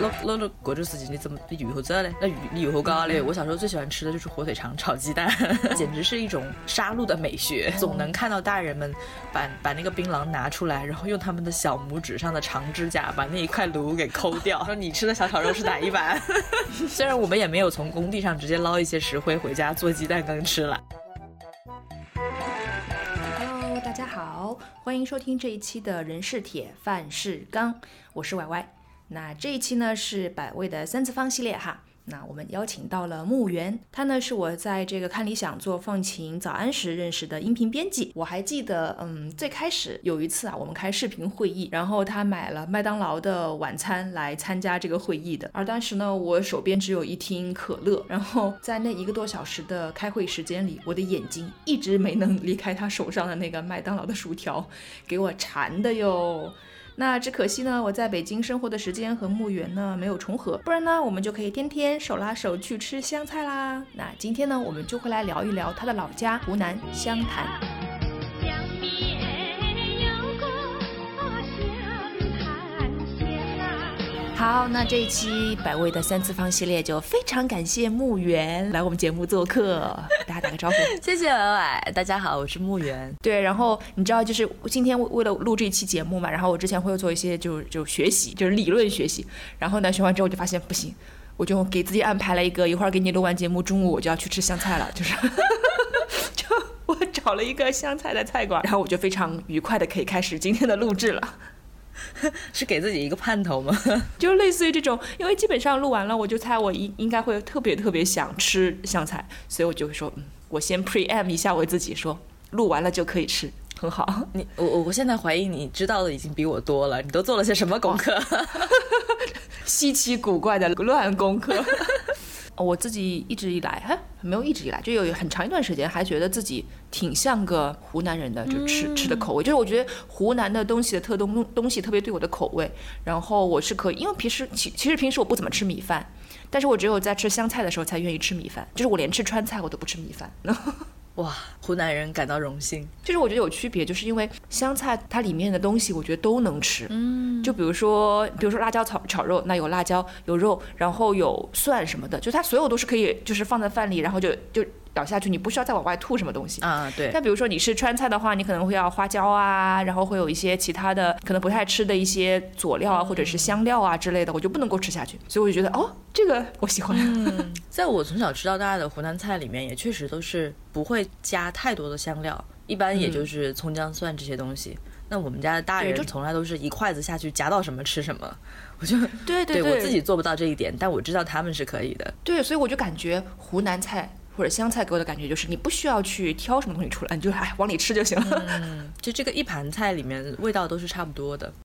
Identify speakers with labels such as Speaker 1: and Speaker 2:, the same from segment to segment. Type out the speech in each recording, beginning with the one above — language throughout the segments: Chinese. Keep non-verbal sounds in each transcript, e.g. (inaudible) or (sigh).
Speaker 1: 那那那过段时间你怎么你如何做嘞？那你如何搞嘞？我小时候最喜欢吃的就是火腿肠炒鸡蛋，(laughs) 简直是一种杀戮的美学。总能看到大人们把把那个槟榔拿出来，然后用他们的小拇指上的长指甲把那一块炉给抠掉。(laughs) 说你吃的小炒肉是哪一版？(laughs) 虽然我们也没有从工地上直接捞一些石灰回家做鸡蛋羹吃了。
Speaker 2: Hello，大家好，欢迎收听这一期的人是铁，饭是钢，我是歪歪。那这一期呢是百味的三次方系列哈。那我们邀请到了木原，他呢是我在这个看理想做放晴早安时认识的音频编辑。我还记得，嗯，最开始有一次啊，我们开视频会议，然后他买了麦当劳的晚餐来参加这个会议的。而当时呢，我手边只有一听可乐，然后在那一个多小时的开会时间里，我的眼睛一直没能离开他手上的那个麦当劳的薯条，给我馋的哟。那只可惜呢，我在北京生活的时间和墓园呢没有重合，不然呢，我们就可以天天手拉手去吃湘菜啦。那今天呢，我们就会来聊一聊他的老家湖南湘潭。好，那这一期百味的三次方系列就非常感谢木原来我们节目做客，大家打个招呼。(laughs)
Speaker 1: 谢谢婉婉，大家好，我是木原。
Speaker 2: 对，然后你知道，就是今天为了录这一期节目嘛，然后我之前会做一些就就学习，就是理论学习。然后呢，学完之后我就发现不行，我就给自己安排了一个，一会儿给你录完节目，中午我就要去吃香菜了，就是 (laughs) 就我找了一个湘菜的菜馆，然后我就非常愉快的可以开始今天的录制了。(laughs)
Speaker 1: 是给自己一个盼头吗？(laughs)
Speaker 2: 就类似于这种，因为基本上录完了，我就猜我应应该会特别特别想吃香菜，所以我就会说，嗯，我先 pream 一下我自己，说录完了就可以吃，很好。(laughs)
Speaker 1: 你我我我现在怀疑你知道的已经比我多了，你都做了些什么功课？
Speaker 2: 稀奇古怪的乱功课。我自己一直以来，哈，没有一直以来，就有很长一段时间，还觉得自己挺像个湖南人的，就吃吃的口味，就是我觉得湖南的东西的特东东西特别对我的口味，然后我是可以，因为平时其其实平时我不怎么吃米饭，但是我只有在吃湘菜的时候才愿意吃米饭，就是我连吃川菜我都不吃米饭。(laughs)
Speaker 1: 哇，湖南人感到荣幸。
Speaker 2: 就是我觉得有区别，就是因为湘菜它里面的东西，我觉得都能吃。嗯，就比如说，比如说辣椒炒炒肉，那有辣椒，有肉，然后有蒜什么的，就它所有都是可以，就是放在饭里，然后就就。咬下去，你不需要再往外吐什么东西
Speaker 1: 啊。对。
Speaker 2: 那比如说你是川菜的话，你可能会要花椒啊，然后会有一些其他的可能不太吃的一些佐料啊，或者是香料啊之类的，我就不能够吃下去。所以我就觉得，哦，这个我喜欢。
Speaker 1: 嗯，(laughs) 在我从小吃到大的湖南菜里面，也确实都是不会加太多的香料，一般也就是葱姜蒜这些东西。那我们家的大人从来都是一筷子下去夹到什么吃什么。我就
Speaker 2: 对对对，
Speaker 1: 我自己做不到这一点，但我知道他们是可以的。
Speaker 2: 对，所以我就感觉湖南菜。或者香菜给我的感觉就是，你不需要去挑什么东西出来，你就哎往里吃就行了。
Speaker 1: 嗯，就这个一盘菜里面味道都是差不多的。(laughs)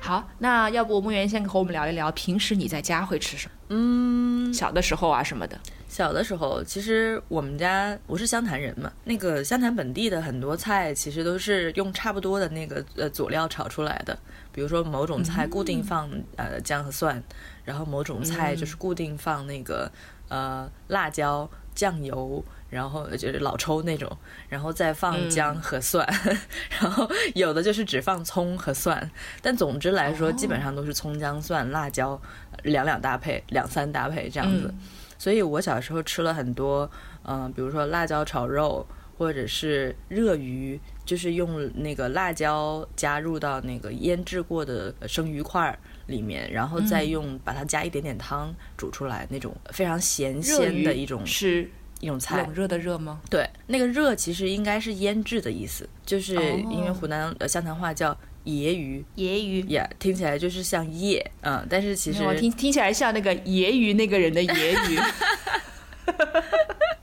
Speaker 2: 好，那要不木原先和我们聊一聊，平时你在家会吃什么？嗯，小的时候啊什么的。
Speaker 1: 小的时候，其实我们家我是湘潭人嘛，那个湘潭本地的很多菜其实都是用差不多的那个呃佐料炒出来的。比如说某种菜固定放呃姜和蒜，然后某种菜就是固定放那个呃辣椒、酱油，然后就是老抽那种，然后再放姜和蒜，(laughs) 然后有的就是只放葱和蒜。但总之来说，基本上都是葱姜蒜辣椒两两搭配，两三搭配这样子。所以我小时候吃了很多，嗯，比如说辣椒炒肉，或者是热鱼，就是用那个辣椒加入到那个腌制过的生鱼块里面，然后再用把它加一点点汤煮出来，那种非常咸鲜的一种
Speaker 2: 是
Speaker 1: 一种菜。
Speaker 2: 冷热的热吗？
Speaker 1: 对，那个热其实应该是腌制的意思，就是因为湖南呃湘潭话叫。椰鱼，
Speaker 2: 椰鱼
Speaker 1: 呀，听起来就是像叶，嗯，但是其实
Speaker 2: 听听起来像那个椰鱼那个人的椰鱼。(laughs)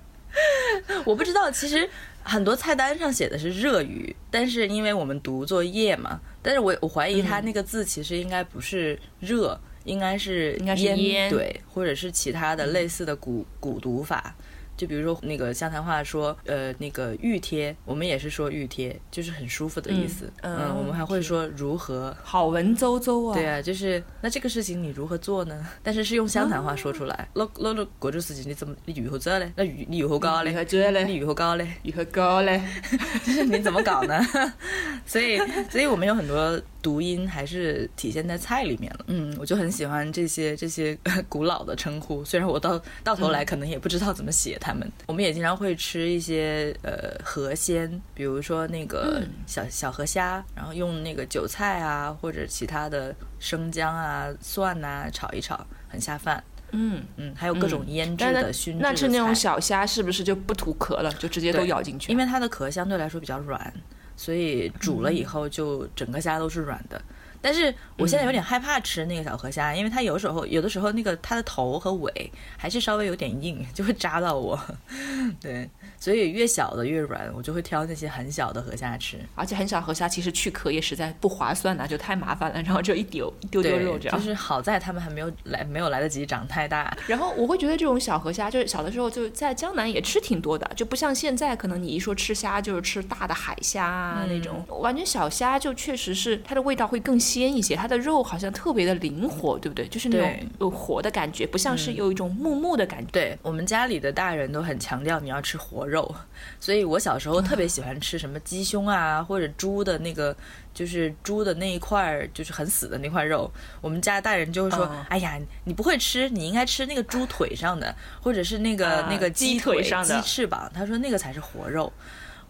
Speaker 2: (laughs)
Speaker 1: 我不知道，其实很多菜单上写的是热鱼，但是因为我们读作业嘛，但是我我怀疑它那个字其实应该不是热，应该是
Speaker 2: 应该是烟，
Speaker 1: 对，或者是其他的类似的古古读法。就比如说那个湘潭话说，呃，那个玉贴，我们也是说玉贴，就是很舒服的意思。
Speaker 2: 嗯嗯
Speaker 1: 我们还会说如何。
Speaker 2: 好文绉绉啊。
Speaker 1: 对啊，就是那这个事情你如何做呢？但是是用湘潭话说出来。那那那这种事情你怎么你如何做嘞？那你如何搞嘞？
Speaker 2: 如何做嘞？
Speaker 1: 你如何搞嘞？
Speaker 2: 如何搞嘞？(laughs)
Speaker 1: 就是你怎么搞呢？(laughs) 所以，所以我们有很多读音还是体现在菜里面了。嗯，我就很喜欢这些 (laughs) 这些古老的称呼，虽然我到到头来可能也不知道怎么写它们。我们也经常会吃一些呃河鲜，比如说那个小小河虾，然后用那个韭菜啊或者其他的生姜啊、蒜呐、炒一炒，很下饭。
Speaker 2: 嗯
Speaker 1: 嗯，还有各种腌制的、
Speaker 2: 那
Speaker 1: 熏制的
Speaker 2: 那吃那种小虾是不是就不吐壳了，就直接都咬进去？
Speaker 1: 因为它的壳相对来说比较软，所以煮了以后就整个虾都是软的。但是我现在有点害怕吃那个小河虾，因为它有时候有的时候那个它的头和尾还是稍微有点硬，(laughs) 就会扎到我。(laughs) 对，所以越小的越软，我就会挑那些很小的河虾吃。
Speaker 2: 而且很小河虾其实去壳也实在不划算呐、就太麻烦了，然后就一丢一丢丢，肉这样。
Speaker 1: 就是好在它们还没有来，没有来得及长太大。
Speaker 2: 然后我会觉得这种小河虾，就是小的时候就在江南也吃挺多的，就不像现在，可能你一说吃虾就是吃大的海虾啊、那种，完全小虾就确实是它的味道会更鲜一些，它的肉好像特别的灵活，对不对？就是那种有活的感觉，不像是有一种木木的感觉。
Speaker 1: 对我们家里的大人都很强调你要吃活肉，所以我小时候特别喜欢吃什么鸡胸啊，或者猪的那个，就是猪的那一块儿，就是很死的那块肉。我们家大人就会说：“
Speaker 2: 嗯
Speaker 1: 哎呀，你不会吃，你应该吃那个猪腿上的，或者是那个、
Speaker 2: 啊
Speaker 1: 那个
Speaker 2: 鸡
Speaker 1: 腿
Speaker 2: 上的
Speaker 1: 鸡翅膀。”他说那个才是活肉。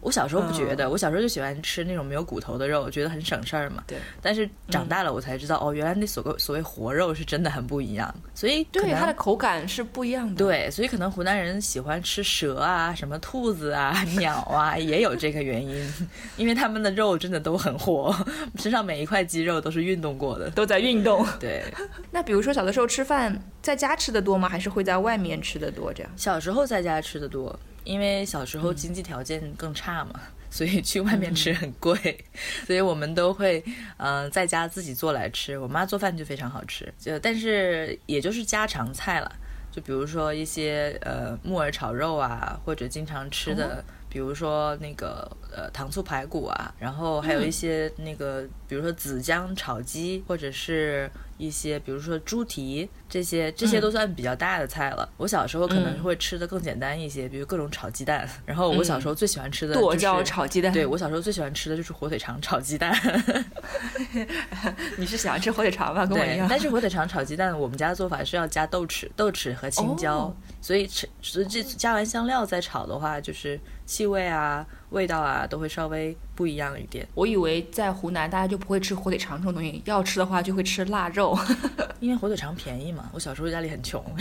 Speaker 1: 我小时候不觉得，我小时候就喜欢吃那种没有骨头的肉，觉得很省事儿嘛。
Speaker 2: 对
Speaker 1: 但是长大了我才知道，哦，原来那所谓所谓活肉是真的很不一样。所以
Speaker 2: 对，它的口感是不一样的。
Speaker 1: 对，所以可能湖南人喜欢吃蛇啊、什么兔子啊、(laughs) 鸟啊，也有这个原因，因为他们的肉真的都很活，身上每一块肌肉都是运动过的。
Speaker 2: 都在运动。
Speaker 1: 对，(laughs)
Speaker 2: 那比如说小的时候吃饭，在家吃的多吗？还是会在外面吃的多？这样？
Speaker 1: 小时候在家吃的多，因为小时候经济条件更差嘛。(laughs) 所以去外面吃很贵，(laughs) 所以我们都会嗯、呃在家自己做来吃。我妈做饭就非常好吃，就但是也就是家常菜了，就比如说一些呃木耳炒肉啊，或者经常吃的，比如说那个呃糖醋排骨啊，然后还有一些那个、比如说紫姜炒鸡，或者是一些比如说猪蹄，这些这些都算比较大的菜了。我小时候可能会吃的更简单一些，比如各种炒鸡蛋。然后我小时候最喜欢吃的就是、
Speaker 2: 剁椒炒鸡蛋。
Speaker 1: 对我小时候最喜欢吃的就是火腿肠炒鸡蛋。(laughs)
Speaker 2: 你是喜欢吃火腿肠吧？跟我一样。，
Speaker 1: 但是火腿肠炒鸡蛋，我们家的做法是要加豆豉、豆豉和青椒，
Speaker 2: 哦
Speaker 1: 所以吃所以这加完香料再炒的话，就是气味啊、味道啊都会稍微不一样一点。
Speaker 2: 我以为在湖南大家就不会吃火腿肠这种东西，要吃的话就会吃腊肉。(laughs)
Speaker 1: 因为火腿肠便宜嘛，我小时候家里很穷，(laughs)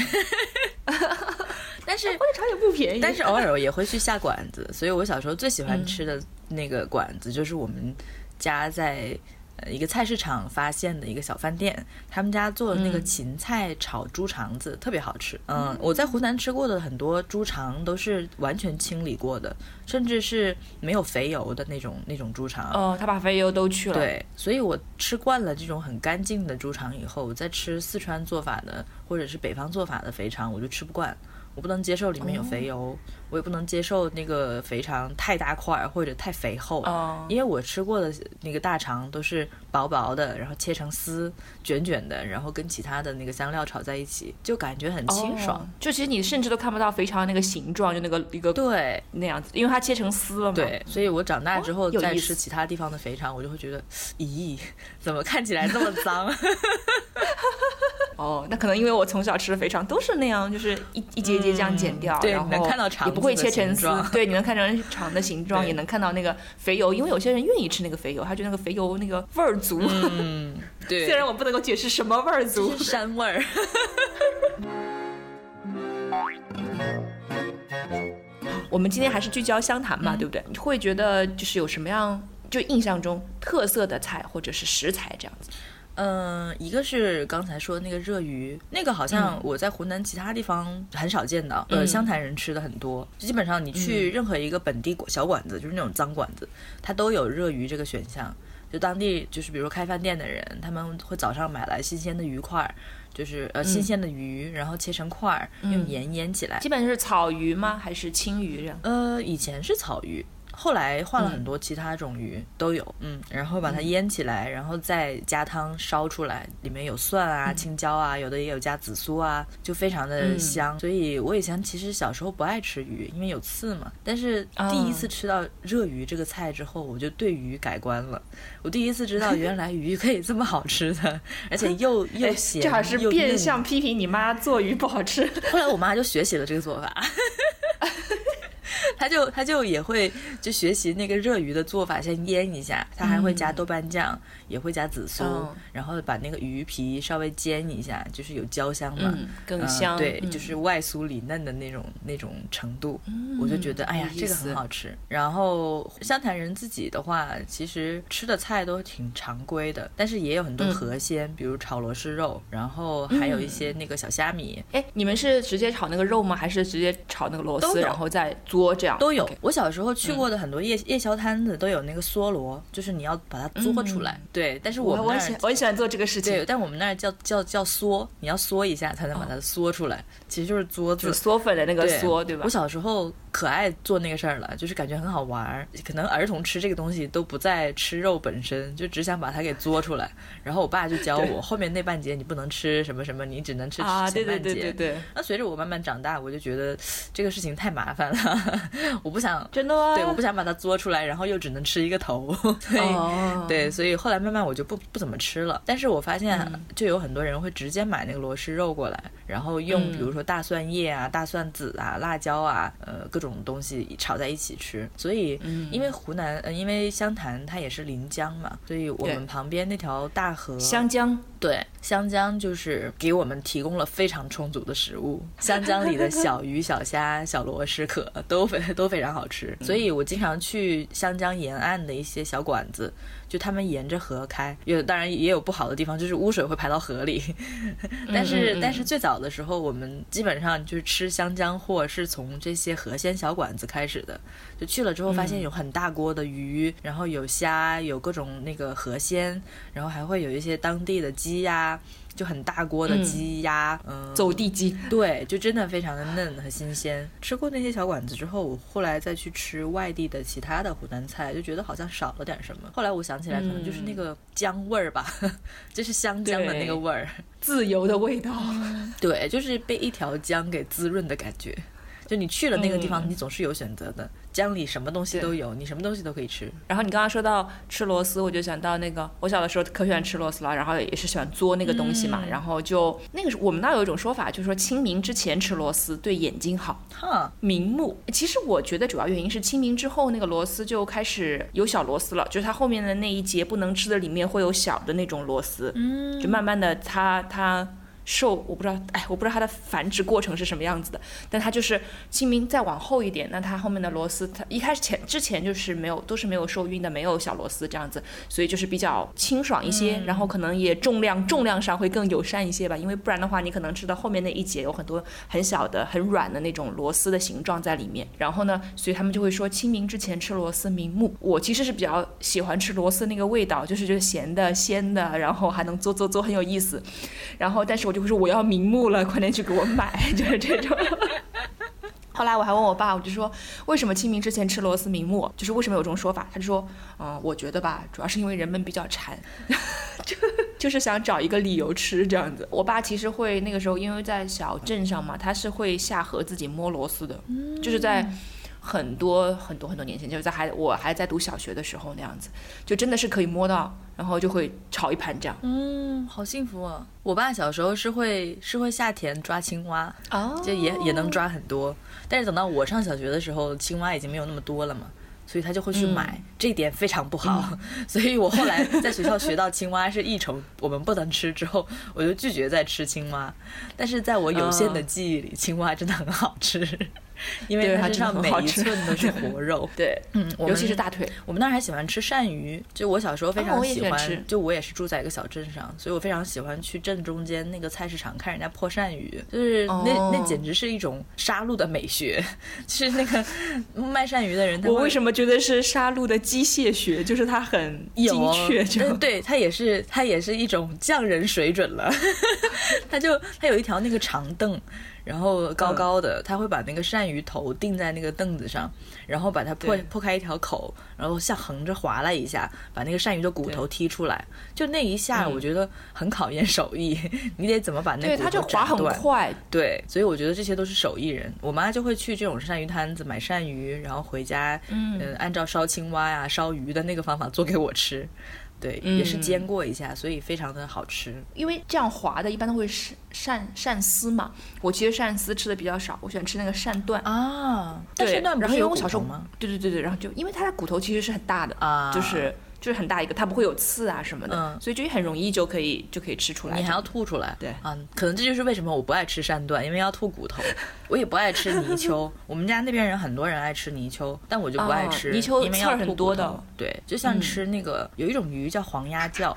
Speaker 1: 但是
Speaker 2: 火腿肠也不便宜。
Speaker 1: 但是偶尔也会去下馆子，所以我小时候最喜欢吃的那个馆子就是我们家在呃一个菜市场发现的一个小饭店，他们家做的那个芹菜炒猪肠子、特别好吃。嗯，我在湖南吃过的很多猪肠都是完全清理过的，甚至是没有肥油的那种那种猪肠。
Speaker 2: 哦，他把肥油都去了。，
Speaker 1: 对，所以我吃惯了这种很干净的猪肠以后，我再吃四川做法的或者是北方做法的肥肠，我就吃不惯。我不能接受里面有肥油，我也不能接受那个肥肠太大块儿或者太肥厚，
Speaker 2: 哦
Speaker 1: 因为我吃过的那个大肠都是薄薄的，然后切成丝，卷卷的，然后跟其他的那个香料炒在一起，就感觉很清爽。
Speaker 2: 哦就其实你甚至都看不到肥肠那个形状，就那个一个
Speaker 1: 对
Speaker 2: 那样子，因为它切成丝了嘛。
Speaker 1: 对，所以我长大之后再吃其他地方的肥肠，我就会觉得，咦，怎么看起来这么脏？(laughs)
Speaker 2: 哦，那可能因为我从小吃的肥肠都是那样，就是一一节一节这样剪掉，然后
Speaker 1: 对能看到肠
Speaker 2: 也不会切成丝，对，你能看成长的形状，也能看到那个肥油，因为有些人愿意吃那个肥油，他觉得那个肥油那个味儿足。
Speaker 1: 嗯，(laughs) 对，
Speaker 2: 虽然我不能够解释什么味儿足，
Speaker 1: 是膻味儿。(laughs)
Speaker 2: 我们今天还是聚焦湘潭
Speaker 1: 嗯
Speaker 2: 嘛，对不对？你会觉得就是有什么样就印象中特色的菜或者是食材这样子？
Speaker 1: 嗯，一个是刚才说的那个热鱼，那个好像
Speaker 2: 嗯
Speaker 1: 我在湖南其他地方很少见到，呃，湘潭人吃的很多。基本上你去任何一个本地小馆子，就是那种脏馆子，它都有热鱼这个选项。就当地就是比如说开饭店的人，他们会早上买来新鲜的鱼块儿，就是呃新鲜的鱼，然后切成块儿，用盐腌起来。
Speaker 2: 基本是草鱼吗？还是青鱼这样？
Speaker 1: 呃，以前是草鱼。后来换了很多其他种鱼都有，嗯，然后把它腌起来，然后再加汤烧出来，里面有蒜啊、青椒啊，有的也有加紫苏啊，就非常的香。所以我以前其实小时候不爱吃鱼，因为有刺嘛。但是第一次吃到热鱼这个菜之后，我就对鱼改观了。我第一次知道 (laughs) 原来鱼可以这么好吃的，而且又 (laughs) 又咸，
Speaker 2: 这还是变相批评你妈做鱼不好吃。
Speaker 1: 后来我妈就学习了这个做法。(laughs) 他就他就也会就学习那个热鱼的做法，先腌一下，他还会加豆瓣酱，也会加紫苏，然后把那个鱼皮稍微煎一下，就是有焦香嘛，
Speaker 2: 更香。
Speaker 1: 对，就是外酥里嫩的那种那种程度，我就觉得哎呀，这个很好吃。然后湘潭人自己的话，其实吃的菜都挺常规的，但是也有很多河鲜，比如炒螺蛳肉，然后还有一些那个小虾米。
Speaker 2: 哎，你们是直接炒那个肉吗？还是直接炒那个螺丝，然后再做？这样
Speaker 1: 都有。我小时候去过的很多夜夜宵摊子都有那个梭罗，就是你要把它嘬出来。对，但是我
Speaker 2: 我喜我很喜欢做这个事情。
Speaker 1: 对，但我们那儿叫叫叫缩，你要缩一下才能把它缩出来，其实就是嘬字。
Speaker 2: 嗦粉的那个嗦，
Speaker 1: 对
Speaker 2: 吧？
Speaker 1: 我小时候可爱做那个事儿了，就是感觉很好玩儿。可能儿童吃这个东西都不在吃肉本身，就只想把它给嘬出来。然后我爸就教我，后面那半截你不能吃什么什么，你只能吃前半截。
Speaker 2: 对对对对对。
Speaker 1: 那随着我慢慢长大，我就觉得这个事情太麻烦了。我不想
Speaker 2: 真的吗？
Speaker 1: 对，我不想把它做出来，然后又只能吃一个头，(laughs) 对对，所以后来慢慢我就不不怎么吃了。但是我发现，就有很多人会直接买那个螺蛳肉过来，然后用比如说大蒜叶啊、大蒜籽啊、辣椒啊，呃，各种东西炒在一起吃。所以，因为湖南，呃，因为湘潭它也是临江嘛，所以我们旁边那条大河
Speaker 2: 湘江，
Speaker 1: 对，湘江就是给我们提供了非常充足的食物。(laughs) 湘江里的小鱼、小虾、小螺蛳壳都非都。非常好吃，所以我经常去湘江沿岸的一些小馆子，就他们沿着河开，有当然也有不好的地方，就是污水会排到河里。(laughs) 但是但是最早的时候，我们基本上就是吃湘江货是从这些河鲜小馆子开始的，就去了之后发现有很大锅的鱼，然后有虾，有各种那个河鲜，然后还会有一些当地的鸡呀。就很大锅的鸡鸭，嗯，
Speaker 2: 走地鸡，
Speaker 1: 对，就真的非常的嫩和新鲜。吃过那些小馆子之后，我后来再去吃外地的其他的湖南菜，就觉得好像少了点什么。后来我想起来，可能就是那个姜味儿吧，(laughs) 就是香姜的那个味儿，
Speaker 2: 自由的味道。(laughs)
Speaker 1: 对，就是被一条姜给滋润的感觉。就你去了那个地方，你总是有选择的。江里什么东西都有，你什么东西都可以吃。
Speaker 2: 然后你刚刚说到吃螺丝，我就想到那个我小的时候可喜欢吃螺丝了，然后也是喜欢嘬那个东西嘛。然后就那个我们那有一种说法，就是说清明之前吃螺丝对眼睛好，
Speaker 1: 哈，
Speaker 2: 明目。其实我觉得主要原因是清明之后那个螺丝就开始有小螺丝了，就是它后面的那一节不能吃的里面会有小的那种螺丝，嗯，就慢慢的它它。受我不知道，哎，我不知道它的繁殖过程是什么样子的，但它就是清明再往后一点，那它后面的螺丝，它一开始前之前就是没有，都是没有受孕的，没有小螺丝这样子，所以就是比较清爽一些，然后可能也重量重量上会更友善一些吧，因为不然的话，你可能吃到后面那一节有很多很小的、很软的那种螺丝的形状在里面，然后呢，所以他们就会说清明之前吃螺丝明目。我其实是比较喜欢吃螺丝那个味道，就是就是咸的、鲜的，然后还能做做做很有意思，然后但是我就。不是我要明目了，快点去给我买，(laughs) 就是这种。(laughs) 后来我还问我爸，我就说为什么清明之前吃螺丝明目，就是为什么有这种说法？他就说，嗯，我觉得吧，主要是因为人们比较馋，(laughs) 就就是想找一个理由吃这样子。我爸其实会那个时候，因为在小镇上嘛，他是会下河自己摸螺丝的，就是在。很多很多很多年前，就是在还我还在读小学的时候那样子，就真的是可以摸到，然后就会炒一盘这样。
Speaker 1: 嗯，好幸福啊！我爸小时候是会是会下田抓青蛙，哦，就也也能抓很多。但是等到我上小学的时候，青蛙已经没有那么多了嘛，所以他就会去买，这一点非常不好。(laughs) 所以我后来在学校学到青蛙是益虫，我们不能吃之后，(laughs) 我就拒绝再吃青蛙。但是在我有限的记忆里，青蛙真的很好吃。因为
Speaker 2: 对它
Speaker 1: 它身上每一寸都是活肉。
Speaker 2: 对，
Speaker 1: 嗯，
Speaker 2: 尤其是大腿。
Speaker 1: 我们那儿还喜欢吃鳝鱼，就我小时候非常喜欢，就我也是住在一个小镇上，所以我非常喜欢去镇中间那个菜市场看人家破鳝鱼，就是那、
Speaker 2: 哦
Speaker 1: 那简直是一种杀戮的美学，(laughs) 就是那个卖鳝鱼的人，他
Speaker 2: 我为什么觉得是杀戮的机械学？就是他很精确，就
Speaker 1: 嗯，对，他也是他也是一种匠人水准了。(laughs) 他就他有一条那个长凳，然后高高的，他会把那个鳝鱼头钉在那个凳子上，然后把它破破开一条口，然后像横着划了一下，把那个鳝鱼的骨头踢出来。就那一下，
Speaker 2: 嗯
Speaker 1: 我觉得很考验手艺，(laughs) 你得怎么把那
Speaker 2: 对
Speaker 1: 骨头
Speaker 2: 它就划很快。
Speaker 1: 对，所以我觉得这些都是手艺人。我妈就会去这种鳝鱼摊子买鳝鱼，然后回家，嗯、呃，按照烧青蛙呀、烧鱼的那个方法做给我吃。对，也是
Speaker 2: 嗯
Speaker 1: 煎过一下，所以非常的好吃。
Speaker 2: 因为这样滑的，一般都会是鳝鳝丝嘛。我其实鳝丝吃的比较少，我喜欢吃那个鳝段。
Speaker 1: 啊，但
Speaker 2: 对然后
Speaker 1: 是有
Speaker 2: 因为我小时候
Speaker 1: 骨头吗？
Speaker 2: 对对对对，然后就因为它的骨头其实是很大的
Speaker 1: 啊
Speaker 2: 就是就是很大一个，它不会有刺啊什么的，
Speaker 1: 嗯。
Speaker 2: 所以就很容易就可以就可以吃出来。
Speaker 1: 你还要吐出来，
Speaker 2: 对。
Speaker 1: 嗯，可能这就是为什么我不爱吃山段，因为要吐骨头。(laughs) 我也不爱吃泥鳅，(laughs) 我们家那边人很多人爱吃泥鳅，但我就不爱
Speaker 2: 哦
Speaker 1: 吃，
Speaker 2: 泥鳅
Speaker 1: 因为要吐骨头。
Speaker 2: 多的。
Speaker 1: 对，就像
Speaker 2: 嗯。
Speaker 1: 吃那个、有一种鱼叫黄鸭叫，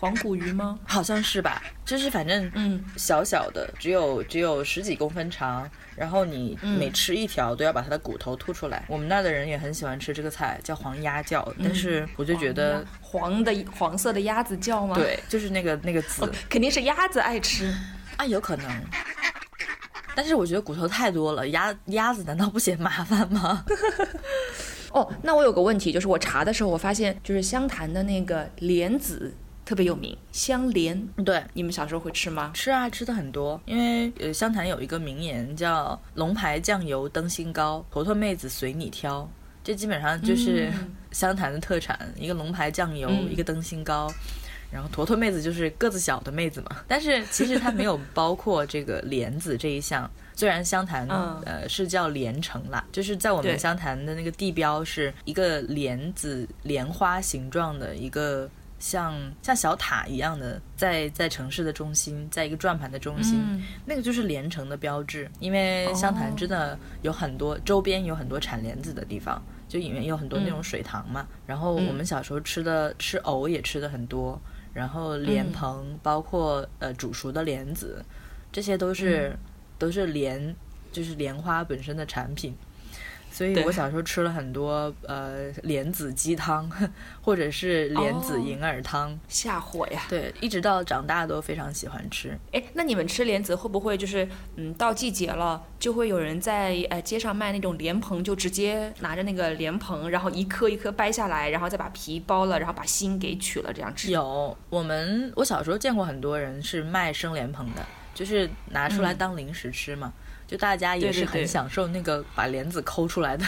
Speaker 2: 黄骨鱼吗？(laughs)
Speaker 1: 好像是吧？就是反正
Speaker 2: 嗯，
Speaker 1: 小小的，只有只有十几公分长，然后你
Speaker 2: 嗯
Speaker 1: 每吃一条都要把它的骨头吐出来。我们那儿的人也很喜欢吃这个菜，叫黄鸭叫，但是我就觉得，
Speaker 2: 黄的黄色的鸭子叫吗？，
Speaker 1: 对，就是那个那个字
Speaker 2: 肯定是鸭子爱吃。(laughs)
Speaker 1: 啊，有可能。但是我觉得骨头太多了，鸭鸭子难道不嫌麻烦吗？(laughs)
Speaker 2: 哦，那我有个问题，就是我查的时候，我发现就是湘潭的那个莲子特别有名，香莲，
Speaker 1: 对，
Speaker 2: 你们小时候会吃吗？
Speaker 1: 吃啊，吃的很多。因为呃，湘潭有一个名言叫“龙牌酱油灯芯糕，坨坨妹子随你挑”，这基本上就是
Speaker 2: 嗯
Speaker 1: 湘潭的特产，一个龙牌酱油，
Speaker 2: 嗯
Speaker 1: 一个灯芯糕。然后坨坨妹子就是个子小的妹子嘛，但是其实它没有包括这个莲子这一项。虽然湘潭、
Speaker 2: 嗯
Speaker 1: 呃是叫莲城啦，就是在我们湘潭的那个地标是一个莲子莲花形状的一个像像小塔一样的，在在城市的中心，在一个转盘的中心，
Speaker 2: 嗯
Speaker 1: 那个就是连城的标志。因为湘潭真的有很多、周边有很多产莲子的地方，就里面有很多那种水塘嘛。然后我们小时候吃的吃藕也吃的很多，然后莲蓬，包括呃煮熟的莲子，这些都是、都是莲就是莲花本身的产品。所以我小时候吃了很多呃莲子鸡汤，(laughs) 或者是莲子
Speaker 2: 哦
Speaker 1: 银耳汤。
Speaker 2: 下火呀！
Speaker 1: 对，一直到长大都非常喜欢吃。
Speaker 2: 哎，那你们吃莲子会不会就是，嗯，到季节了，就会有人在呃街上卖那种莲蓬，就直接拿着那个莲蓬，然后一颗一颗掰下来，然后再把皮剥了，然后把心给取了，这样吃。
Speaker 1: 有，我们我小时候见过很多人是卖生莲蓬的，就是拿出来当零食吃嘛。就大家也是很享受那个把莲子抠出来的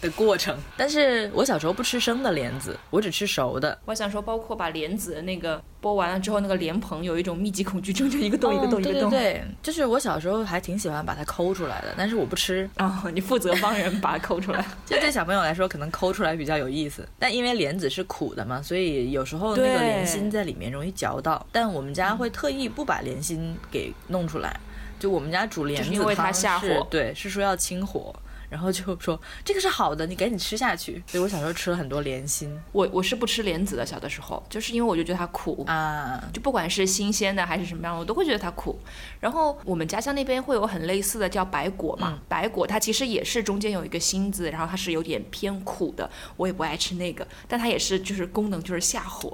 Speaker 1: 的过程，但是我小时候不吃生的莲子，我只吃熟的。
Speaker 2: 我想说，包括把莲子那个剥完了之后，那个莲蓬有一种密集恐惧症，就一个洞一个洞一个洞。
Speaker 1: 对对，就是我小时候还挺喜欢把它抠出来的，但是我不吃。
Speaker 2: 啊、你负责帮人把它抠出来。
Speaker 1: 就对小朋友来说，可能抠出来比较有意思。但因为莲子是苦的嘛，所以有时候那个莲心在里面容易嚼到。但我们家会特意不把莲心给弄出来，就我们家煮莲子
Speaker 2: 就是因为它
Speaker 1: 汤
Speaker 2: 下火
Speaker 1: 是对，是说要清火。然后就说这个是好的，你赶紧吃下去。所以我小时候吃了很多莲心
Speaker 2: 我我是不吃莲子的，小的时候，就是因为我就觉得它苦。
Speaker 1: 啊，
Speaker 2: 就不管是新鲜的还是什么样，我都会觉得它苦。然后我们家乡那边会有很类似的叫白果嘛，白果它其实也是中间有一个心字，然后它是有点偏苦的，我也不爱吃那个，但它也是就是功能就是下火。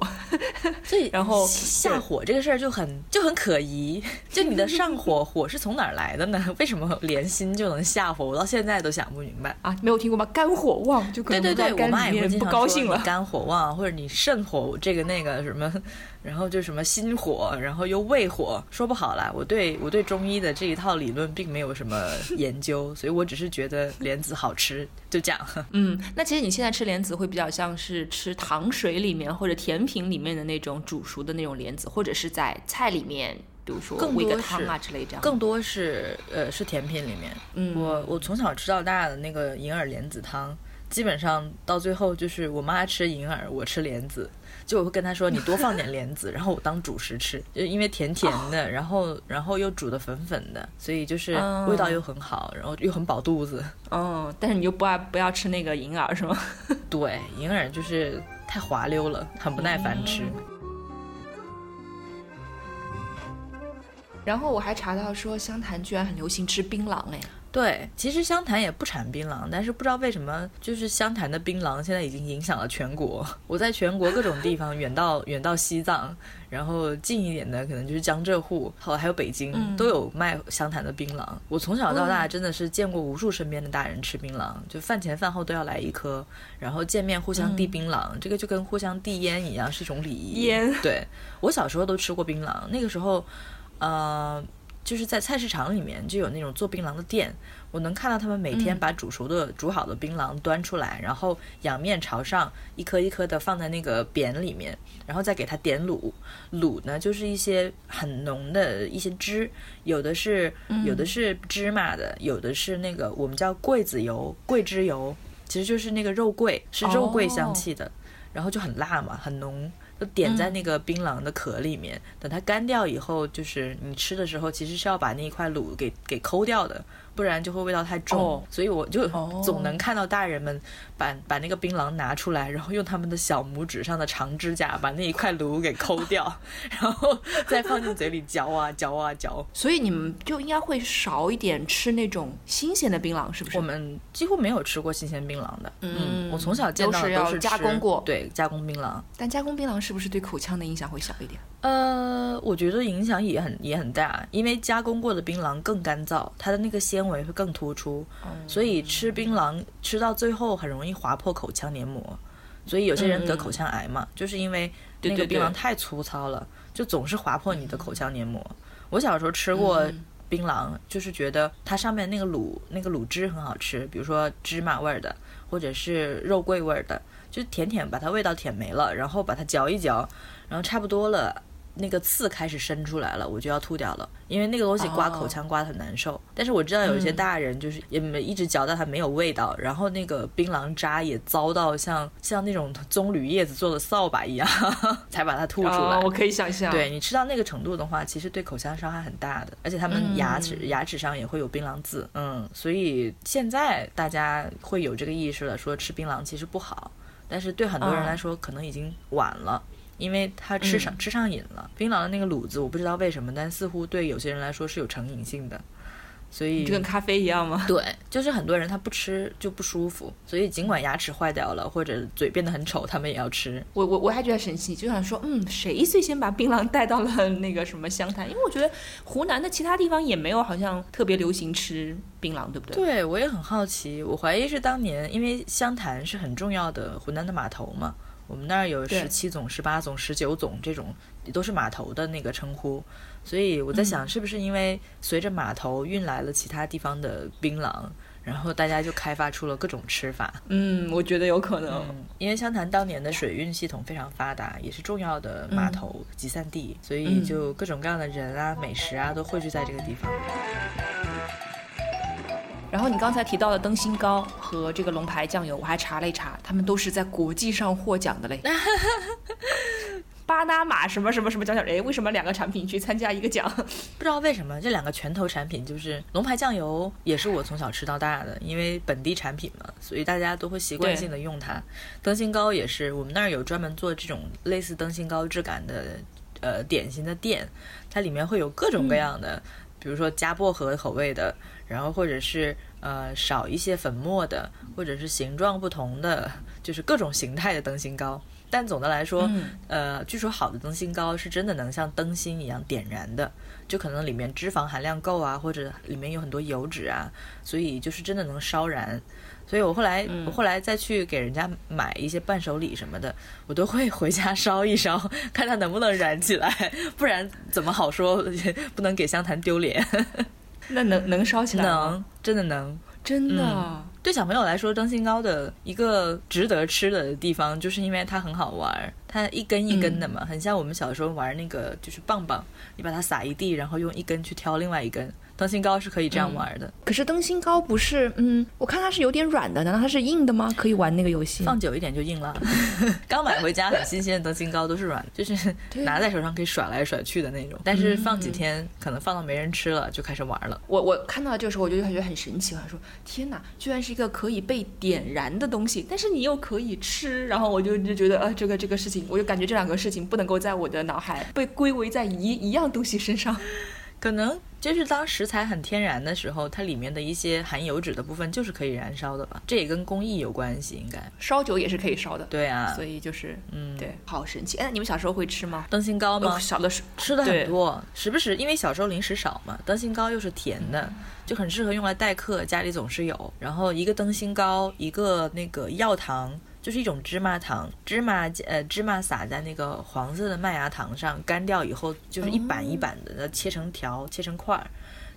Speaker 1: 所以 (laughs)
Speaker 2: 然后
Speaker 1: 下火这个事儿就很就很可疑，就你的上火火是从哪儿来的呢？(laughs) 为什么莲心就能下火？我到现在都想不明白。
Speaker 2: 啊，没有听过吗？肝火旺就可能
Speaker 1: 对对对，我妈也会
Speaker 2: 里面不高兴了。
Speaker 1: 肝火旺，或者你肾火这个那个什么，然后就什么心火，然后又胃火，说不好啦。我对我对中医的这一套理论并没有什么研究，所以我只是觉得莲子好吃，就这样。(laughs)
Speaker 2: 嗯，那其实你现在吃莲子会比较像是吃糖水里面或者甜品里面的那种煮熟的那种莲子，或者是在菜里面，比如说
Speaker 1: 更
Speaker 2: 煨个
Speaker 1: 多是
Speaker 2: 汤啊之类这样。
Speaker 1: 更多是呃是甜品里面，
Speaker 2: 嗯
Speaker 1: 我我从小吃到大的那个银耳莲子汤，基本上到最后就是我妈吃银耳，我吃莲子。就我会跟她说，你多放点莲子，然后我当主食吃，就因为甜甜的，然后然后又煮的粉粉的，所以就是味道又很好，然后又很饱肚子。
Speaker 2: 嗯，但是你就不爱不要吃那个银耳是吗？(laughs)
Speaker 1: 对，银耳就是太滑溜了，很不耐烦吃。
Speaker 2: 然后我还查到说，湘潭居然很流行吃槟榔哎。
Speaker 1: 对，其实湘潭也不产槟榔，但是不知道为什么，就是湘潭的槟榔现在已经影响了全国。我在全国各种地方，远到远到西藏，然后近一点的可能就是江浙沪，好还有北京，都有卖湘潭的槟榔。我从小到大真的是见过无数身边的大人吃槟榔，就饭前饭后都要来一颗，然后见面互相递槟榔，这个就跟互相递烟一样，是一种礼仪。
Speaker 2: 烟。
Speaker 1: 对我小时候都吃过槟榔，那个时候，呃。就是在菜市场里面就有那种做槟榔的店，我能看到他们每天把煮熟的、煮好的槟榔端出来，然后仰面朝上，一颗一颗的放在那个扁里面，然后再给它点卤。卤呢，就是一些很浓的一些汁，有的是有的是芝麻的，有的是那个我们叫桂子油、桂枝油，其实就是那个肉桂，是肉桂香气的，然后就很辣嘛，很浓。就点在那个槟榔的壳里面，等它干掉以后，就是你吃的时候，其实是要把那一块卤给给抠掉的。不然就会味道太重，所以我就总能看到大人们把把那个槟榔拿出来，然后用他们的小拇指上的长指甲把那一块炉给抠掉，(laughs) 然后再放进嘴里嚼啊嚼啊嚼。
Speaker 2: 所以你们就应该会少一点吃那种新鲜的槟榔，是不是？
Speaker 1: 我们几乎没有吃过新鲜槟榔的。嗯，我从小见到
Speaker 2: 都
Speaker 1: 是
Speaker 2: 加工过，
Speaker 1: 对，加工槟榔。
Speaker 2: 但加工槟榔是不是对口腔的影响会小一点？
Speaker 1: 呃，我觉得影响也很也很大，因为加工过的槟榔更干燥，它的那个纤维会更突出，所以吃槟榔吃到最后很容易划破口腔黏膜，所以有些人得口腔癌嘛，就是因为那个槟榔太粗糙了，就总是划破你的口腔黏膜。我小时候吃过槟榔，就是觉得它上面那个卤那个卤汁很好吃，比如说芝麻味儿的，或者是肉桂味儿的，就舔舔把它味道舔没了，然后把它嚼一嚼，然后差不多了。那个刺开始伸出来了，我就要吐掉了，因为那个东西刮口腔刮的很难受。但是我知道有一些大人就是也没一直嚼到它没有味道，然后那个槟榔渣也遭到像像那种棕榈叶子做的扫把一样，(laughs) 才把它吐出来。
Speaker 2: 我可以想象，
Speaker 1: 对你吃到那个程度的话，其实对口腔伤害很大的，而且他们牙齿牙齿上也会有槟榔渍。嗯，所以现在大家会有这个意识了，说吃槟榔其实不好，但是对很多人来说可能已经晚了。因为他吃上吃上瘾了，槟榔的那个卤子，我不知道为什么，但似乎对有些人来说是有成瘾性的，所以
Speaker 2: 就跟咖啡一样吗？
Speaker 1: 对，就是很多人他不吃就不舒服，所以尽管牙齿坏掉了或者嘴变得很丑，他们也要吃。
Speaker 2: 我我我还觉得神奇，就想说，嗯，谁最先把槟榔带到了那个什么湘潭？因为我觉得湖南的其他地方也没有好像特别流行吃槟榔，对不对？
Speaker 1: 对，我也很好奇，我怀疑是当年因为湘潭是很重要的湖南的码头嘛。我们那儿有十七总、十八总、十九总这种，都是码头的那个称呼，所以我在想，是不是因为随着码头运来了其他地方的槟榔，然后大家就开发出了各种吃法？
Speaker 2: 嗯，我觉得有可能，
Speaker 1: 因为湘潭当年的水运系统非常发达，也是重要的码头集散地，所以就各种各样的人啊、美食啊都汇聚在这个地方。
Speaker 2: 然后你刚才提到的灯芯膏和这个龙牌酱油，我还查了一查，他们都是在国际上获奖的嘞。(laughs) 巴拿马什么什么什么奖奖，哎，为什么两个产品去参加一个奖？
Speaker 1: 不知道为什么这两个拳头产品就是龙牌酱油，也是我从小吃到大的，因为本地产品嘛，所以大家都会习惯性的用它。灯芯糕也是，我们那儿有专门做这种类似灯芯糕质感的呃点心的店，它里面会有各种各样的，比如说加薄荷口味的。然后或者是呃少一些粉末的，或者是形状不同的，(laughs) 就是各种形态的灯芯膏。但总的来说，呃，据说好的灯芯膏是真的能像灯芯一样点燃的，就可能里面脂肪含量够啊，或者里面有很多油脂啊，所以就是真的能烧燃。所以我后来我后来再去给人家买一些伴手礼什么的，我都会回家烧一烧，(laughs) 看它能不能燃起来，不然怎么好说 (laughs) 不能给湘潭丢脸。
Speaker 2: 那能能烧起来
Speaker 1: 吗？能，真的能，
Speaker 2: 真的。
Speaker 1: 对小朋友来说，灯芯糕的一个值得吃的地方，就是因为它很好玩，它一根一根的嘛，很像我们小时候玩那个就是棒棒，你把它撒一地，然后用一根去挑另外一根，灯芯糕是可以这样玩的。
Speaker 2: 可是灯芯糕不是，嗯，我看它是有点软的，难道它是硬的吗？可以玩那个游戏？
Speaker 1: 放久一点就硬了。(laughs) 刚买回家很新鲜的灯芯糕都是软的，就是拿在手上可以甩来甩去的那种。但是放几天，可能放到没人吃了，就开始玩了。
Speaker 2: 我我看到这个时候，我就感觉很神奇，我说天哪，居然是一个可以被点燃的东西，但是你又可以吃。然后我就就觉得，呃，这个这个事情，我就感觉这两个事情不能够在我的脑海被归为在一一样东西身上。
Speaker 1: 可能就是当食材很天然的时候，它里面的一些含油脂的部分就是可以燃烧的吧？这也跟工艺有关系，应该
Speaker 2: 烧酒也是可以烧的。
Speaker 1: 对啊，
Speaker 2: 所以就是嗯，对，好神奇。哎，你们小时候会吃吗？
Speaker 1: 灯芯糕吗？
Speaker 2: 小的时
Speaker 1: 吃的很多，时不时因为小时候零食少嘛，灯芯糕又是甜的，就很适合用来代课，家里总是有。然后一个灯芯糕，一个那个药糖。就是一种芝麻糖，芝麻呃芝麻撒在那个黄色的麦芽糖上，干掉以后就是一板一板的，切成条，切成块儿。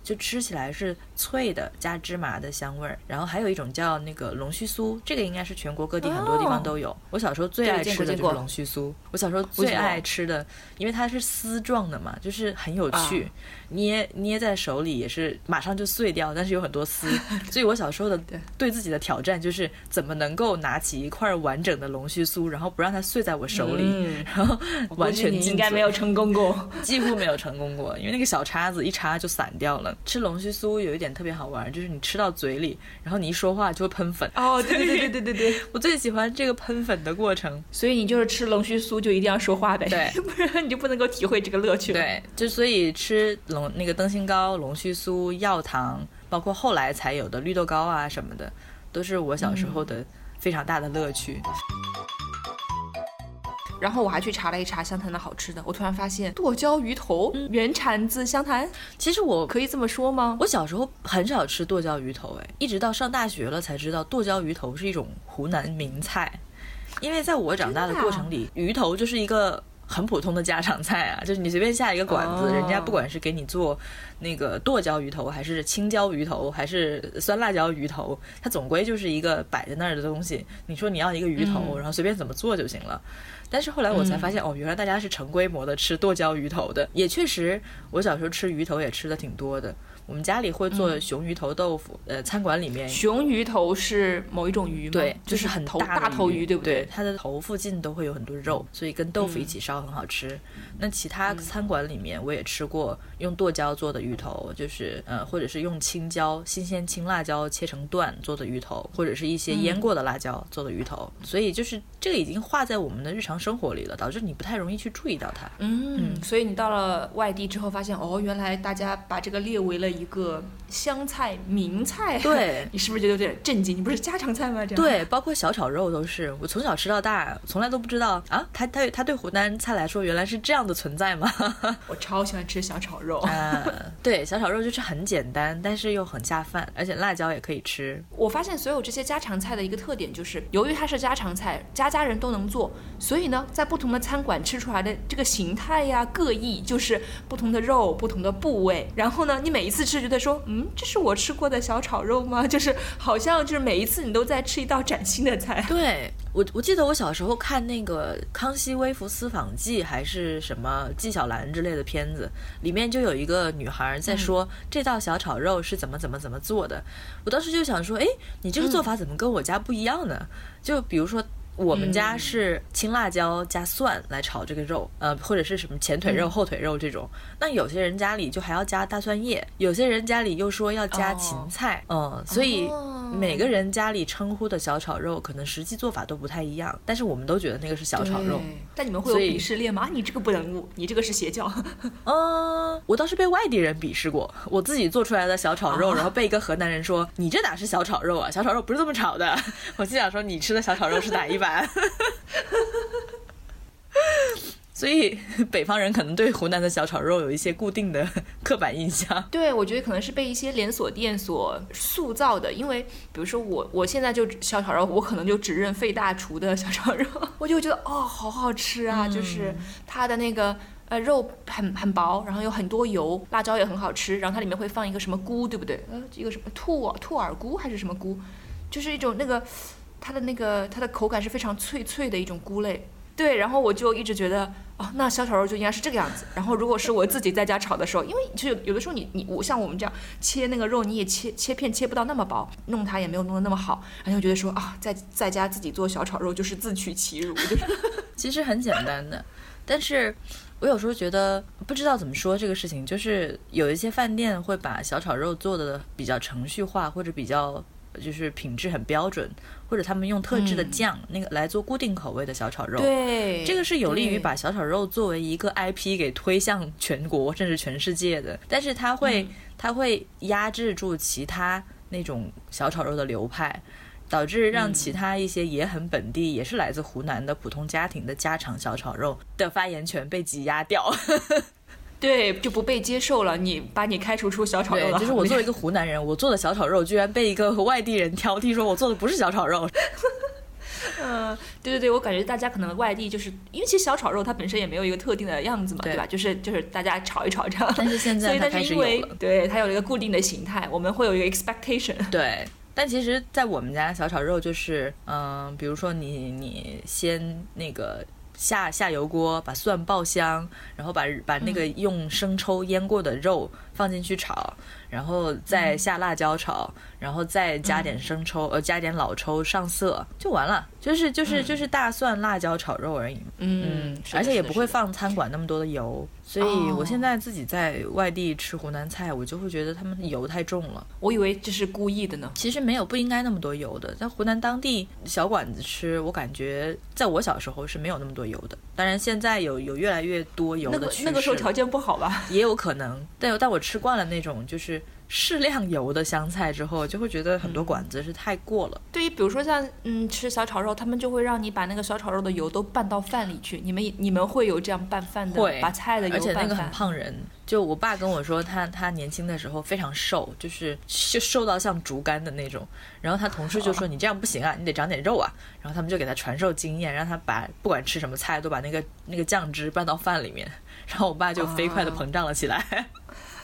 Speaker 1: 就吃起来是脆的，加芝麻的香味儿。然后还有一种叫那个龙须酥，这个应该是全国各地很多地方都有。我小时候最爱吃的就是龙须酥。我小时候最爱吃的，因为它是丝状的嘛，就是很有趣，捏捏在手里也是马上就碎掉，但是有很多丝。(laughs) 所以我小时候的对自己的挑战就是怎么能够拿起一块完整的龙须酥，然后不让它碎在我手里，然后完全
Speaker 2: 应该没有成功过，(laughs)
Speaker 1: 几乎没有成功过，因为那个小叉子一插就散掉了。吃龙须酥有一点特别好玩，就是你吃到嘴里，然后你一说话就会喷粉。
Speaker 2: 哦，对对对对对对，(laughs)
Speaker 1: 我最喜欢这个喷粉的过程。
Speaker 2: 所以你就是吃龙须酥就一定要说话呗，
Speaker 1: 对，(laughs)
Speaker 2: 不然你就不能够体会这个乐趣。
Speaker 1: 对，就所以吃龙那个灯芯糕、龙须酥、药糖，包括后来才有的绿豆糕啊什么的，都是我小时候的非常大的乐趣。
Speaker 2: 然后我还去查了一查湘潭的好吃的，我突然发现剁椒鱼头原产自湘潭。
Speaker 1: 其实我
Speaker 2: 可以这么说吗？
Speaker 1: 我小时候很少吃剁椒鱼头，哎，一直到上大学了才知道剁椒鱼头是一种湖南名菜。因为在我长大的过程里，鱼头就是一个很普通的家常菜啊，就是你随便下一个馆子，人家不管是给你做那个剁椒鱼头，还是青椒鱼头，还是酸辣椒鱼头，它总归就是一个摆在那儿的东西。你说你要一个鱼头，然后随便怎么做就行了。但是后来我才发现，哦，原来大家是成规模的吃剁椒鱼头的。也确实，我小时候吃鱼头也吃的挺多的。我们家里会做熊鱼头豆腐，呃，餐馆里面
Speaker 2: 熊鱼头是某一种鱼吗？
Speaker 1: 对，
Speaker 2: 就是
Speaker 1: 很
Speaker 2: 大大头鱼，
Speaker 1: 对
Speaker 2: 不对？
Speaker 1: 它的头附近都会有很多肉，所以跟豆腐一起烧很好吃。那其他餐馆里面我也吃过用剁椒做的鱼头，就是呃，或者是用青椒、新鲜青辣椒切成段做的鱼头，或者是一些腌过的辣椒做的鱼头。所以就是这个已经化在我们的日常生活里了，导致你不太容易去注意到它。
Speaker 2: 嗯，所以你到了外地之后，发现哦，原来大家把这个列为了。一个湘菜名菜，
Speaker 1: 对 (laughs)
Speaker 2: 你是不是觉得有点震惊？你不是家常菜吗？这样
Speaker 1: 对，包括小炒肉都是，我从小吃到大，从来都不知道啊。他他他对湖南菜来说，原来是这样的存在吗？(laughs)
Speaker 2: 我超喜欢吃小炒肉
Speaker 1: 啊！(laughs) 对，小炒肉就是很简单，但是又很下饭，而且辣椒也可以吃。
Speaker 2: 我发现所有这些家常菜的一个特点就是，由于它是家常菜，家家人都能做，所以呢，在不同的餐馆吃出来的这个形态呀各异，就是不同的肉、不同的部位，然后呢，你每一次。是觉得说，嗯，这是我吃过的小炒肉吗？(laughs) 就是好像就是每一次你都在吃一道崭新的菜。(laughs)
Speaker 1: 对我，我记得我小时候看那个《康熙微服私访记》还是什么纪晓岚之类的片子，里面就有一个女孩在说这道小炒肉是怎么怎么怎么做的。我当时就想说，哎，你这个做法怎么跟我家不一样呢？就比如说。我们家是青辣椒加蒜来炒这个肉，呃，或者是什么前腿肉、后腿肉这种。那有些人家里就还要加大蒜叶，有些人家里又说要加芹菜，嗯，所以每个人家里称呼的小炒肉可能实际做法都不太一样。但是我们都觉得那个是小炒肉。
Speaker 2: 但你们会有鄙视链吗？你这个不能，你这个是邪教。
Speaker 1: 嗯，(laughs) 我倒是被外地人鄙视过，我自己做出来的小炒肉，然后被一个河南人说：“你这哪是小炒肉啊？小炒肉不是这么炒的。”我心想说：“你吃的小炒肉是哪一版？” (laughs) 所以北方人可能对湖南的小炒肉有一些固定的刻板印象。
Speaker 2: 对，我觉得可能是被一些连锁店所塑造的。因为比如说我，我现在就小炒肉，我可能就只认费大厨的小炒肉，(laughs) 我就觉得哦，好好吃啊！就是它的那个呃肉很很薄，然后有很多油，辣椒也很好吃，然后它里面会放一个什么菇，对不对？呃，一个什么兔兔耳菇还是什么菇？就是一种那个。它的那个它的口感是非常脆脆的一种菇类，对，然后我就一直觉得，哦，那小炒肉就应该是这个样子。然后如果是我自己在家炒的时候，因为就有有的时候你你我像我们这样切那个肉，你也切切片切不到那么薄，弄它也没有弄得那么好，然后就觉得说啊，在在家自己做小炒肉就是自取其辱，就是 (laughs)
Speaker 1: 其实很简单的，但是我有时候觉得不知道怎么说这个事情，就是有一些饭店会把小炒肉做的比较程序化，或者比较就是品质很标准，或者他们用特制的酱、那个来做固定口味的小炒肉。
Speaker 2: 对
Speaker 1: 这个是有利于把小炒肉作为一个 IP 给推向全国甚至全世界的，但是它会、它会压制住其他那种小炒肉的流派，导致让其他一些也很本地，也是来自湖南的普通家庭的家常小炒肉的发言权被挤压掉。(laughs)
Speaker 2: 对就不被接受了，你把你开除出小炒肉，了。
Speaker 1: 就是我作为一个湖南人，(laughs) 我做的小炒肉居然被一个外地人挑剔说我做的不是小炒肉。
Speaker 2: 嗯，对对对，我感觉大家可能外地就是因为其实小炒肉它本身也没有一个特定的样子嘛，
Speaker 1: 对
Speaker 2: 对吧？就是就是大家炒一炒这样。
Speaker 1: 但是现在 (laughs) 它开始有
Speaker 2: 但是因为
Speaker 1: 了。
Speaker 2: 对它有了一个固定的形态，我们会有一个 expectation。(laughs)
Speaker 1: 对，但其实，在我们家小炒肉就是，嗯、比如说你你先那个下下油锅，把蒜爆香，然后把把那个用生抽腌过的肉放进去炒，然后再下辣椒炒，然后再加点生抽，呃，加点老抽上色就完了，就是就是就是大蒜辣椒炒肉而已。
Speaker 2: 嗯
Speaker 1: 嗯，而且也不会。放餐馆那么多的油，所以
Speaker 2: 哦
Speaker 1: 我现在自己在外地吃湖南菜，我就会觉得他们油太重了。
Speaker 2: 我以为这是故意的呢。
Speaker 1: 其实没有不应该那么多油的，在湖南当地小馆子吃，我感觉在我小时候是没有那么多油的。当然现在有有越来越多油
Speaker 2: 那个
Speaker 1: 的趋势，
Speaker 2: 那个时候条件不好吧？
Speaker 1: 也有可能。但但我吃惯了那种就是适量油的香菜之后，就会觉得很多馆子是太过了。
Speaker 2: 对于比如说像嗯吃小炒肉，他们就会让你把那个小炒肉的油都拌到饭里去。你们你们会有这样拌饭的，
Speaker 1: 会
Speaker 2: 把菜的油
Speaker 1: 而且那个很。胖人，就我爸跟我说他，他年轻的时候非常瘦，就是就瘦到像竹竿的那种。然后他同事就说：“你这样不行啊，你得长点肉啊。”然后他们就给他传授经验，让他把不管吃什么菜都把那个那个酱汁拌到饭里面。然后我爸就飞快的膨胀了起来。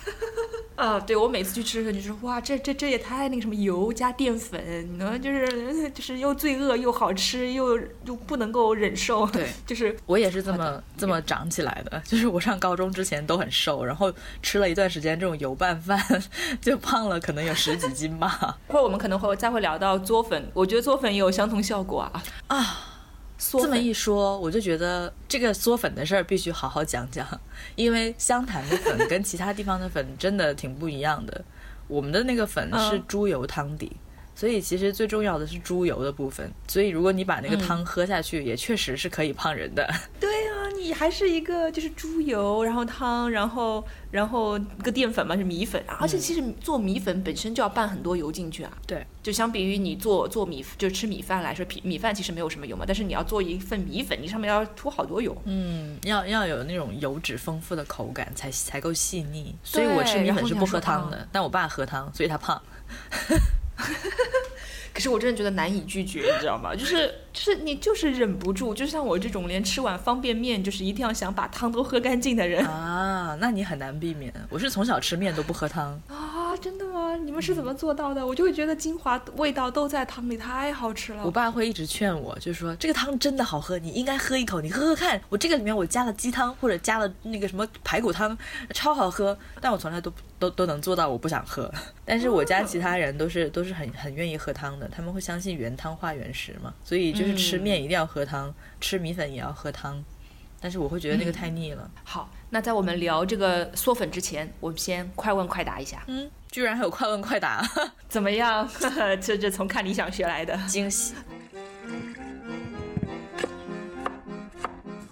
Speaker 1: (laughs)
Speaker 2: 啊，对我每次去吃的时候就说哇，这这这也太那个什么油加淀粉，你呢就是就是又罪恶又好吃又又不能够忍受。
Speaker 1: 对，(laughs)
Speaker 2: 就是
Speaker 1: 我也是这么这么长起来的，就是我上高中之前都很瘦，然后吃了一段时间这种油拌饭，(laughs) 就胖了可能有十几斤吧。
Speaker 2: 或者我们可能会再会聊到嘬粉，我觉得嘬粉也有相同效果啊
Speaker 1: 啊。
Speaker 2: 嗦
Speaker 1: 这么一说，我就觉得这个嗦粉的事儿必须好好讲讲，因为湘潭的粉跟其他地方的粉真的挺不一样的。我们的那个粉是
Speaker 2: 嗯
Speaker 1: 猪油汤底，所以其实最重要的是猪油的部分。所以如果你把那个汤喝下去，也确实是可以胖人的。(laughs)
Speaker 2: 对啊，你还是一个就是猪油，然后汤，然后然后一个淀粉嘛是米粉啊，而且其实做米粉本身就要拌很多油进去啊。
Speaker 1: 对，
Speaker 2: 就相比于你做做米就吃米饭来说，米米饭其实没有什么油嘛，但是你要做一份米粉，你上面要涂好多油。
Speaker 1: 嗯，要要有那种油脂丰富的口感才才够细腻。所以我吃米粉是不喝汤的，但我爸喝汤，所以他胖。(laughs) (laughs)
Speaker 2: 可是我真的觉得难以拒绝，你知道吗？就是就是你就是忍不住，就像我这种连吃碗方便面就是一定要想把汤都喝干净的人
Speaker 1: 啊，那你很难避免。我是从小吃面都不喝汤。
Speaker 2: 啊！真的吗？你们是怎么做到的？我就会觉得精华味道都在汤里，太好吃了。
Speaker 1: 我爸会一直劝我，就说这个汤真的好喝，你应该喝一口，你喝喝看。我这个里面我加了鸡汤或者加了那个什么排骨汤，超好喝。但我从来都都都能做到我不想喝。(laughs) 但是我家其他人都是都是很很愿意喝汤的，他们会相信原汤化原食嘛，所以就是吃面一定要喝汤，吃米粉也要喝汤。但是我会觉得那个太腻了。
Speaker 2: 好，那在我们聊这个嗦粉之前，我们先快问快答一下，
Speaker 1: 嗯，居然还有快问快答，(laughs)
Speaker 2: 怎么样？(laughs) 这这从看理想学来的。
Speaker 1: 惊喜。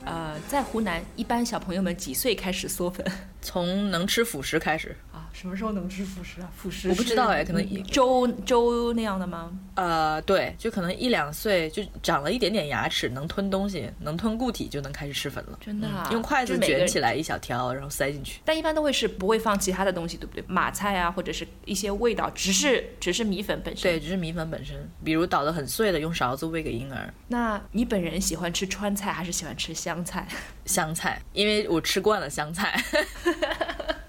Speaker 2: 呃，在湖南，一般小朋友们几岁开始嗦粉
Speaker 1: 从能吃辅食开始，
Speaker 2: 啊？什么时候能吃辅食啊？辅食
Speaker 1: 我不知道哎可能
Speaker 2: 嗯粥粥那样的吗？
Speaker 1: 呃，对，就可能一两岁就长了一点点牙齿，能吞东西，能吞固体，就能开始吃粉了。
Speaker 2: 真的啊
Speaker 1: 嗯用筷子卷起来一小条，然后塞进去。
Speaker 2: 但一般都会是不会放其他的东西，对不对？马菜啊，或者是一些味道，只是只是米粉本身。
Speaker 1: 对，只是米粉本身，比如捣得很碎的，用勺子喂给婴儿。
Speaker 2: 那你本人喜欢吃川菜还是喜欢吃湘菜？(laughs)
Speaker 1: 香菜，因为我吃惯了香菜。(laughs)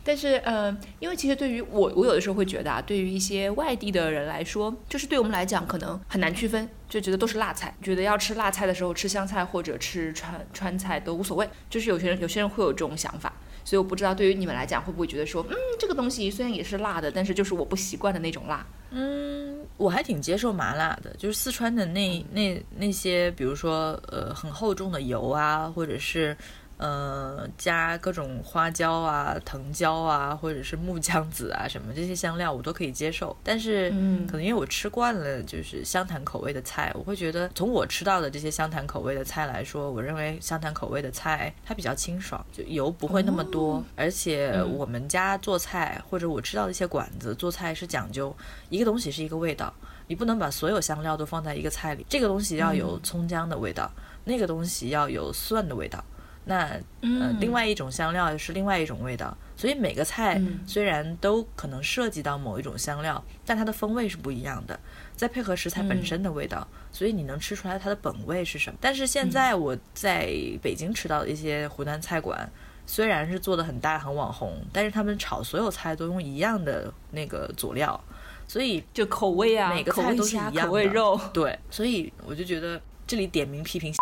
Speaker 2: 但是，呃，因为其实对于我，我有的时候会觉得啊，对于一些外地的人来说，就是对我们来讲可能很难区分，就觉得都是辣菜，觉得要吃辣菜的时候吃香菜或者吃川川菜都无所谓。就是有些人有些人会有这种想法，所以我不知道对于你们来讲会不会觉得说，嗯，这个东西虽然也是辣的，但是就是我不习惯的那种辣。
Speaker 1: 嗯，我还挺接受麻辣的，就是四川的那那那些，比如说呃很厚重的油啊，或者是。呃，加各种花椒啊、藤椒啊，或者是木姜子啊，什么这些香料我都可以接受。但是，嗯可能因为我吃惯了就是湘潭口味的菜，我会觉得从我吃到的这些湘潭口味的菜来说，我认为湘潭口味的菜它比较清爽，就油不会那么多。而且我们家做菜或者我吃到的一些馆子做菜是讲究一个东西是一个味道，你不能把所有香料都放在一个菜里。这个东西要有葱姜的味道，那个东西要有蒜的味道。那呃，另外一种香料是另外一种味道，所以每个菜虽然都可能涉及到某一种香料，但它的风味是不一样的，再配合食材本身的味道，所以你能吃出来它的本味是什么。但是现在我在北京吃到的一些湖南菜馆，虽然是做的很大很网红，但是他们炒所有菜都用一样的那个佐料，所以
Speaker 2: 就口味啊，
Speaker 1: 每个菜都是一样的。
Speaker 2: 口味肉，
Speaker 1: 对，所以我就觉得这里点名批评。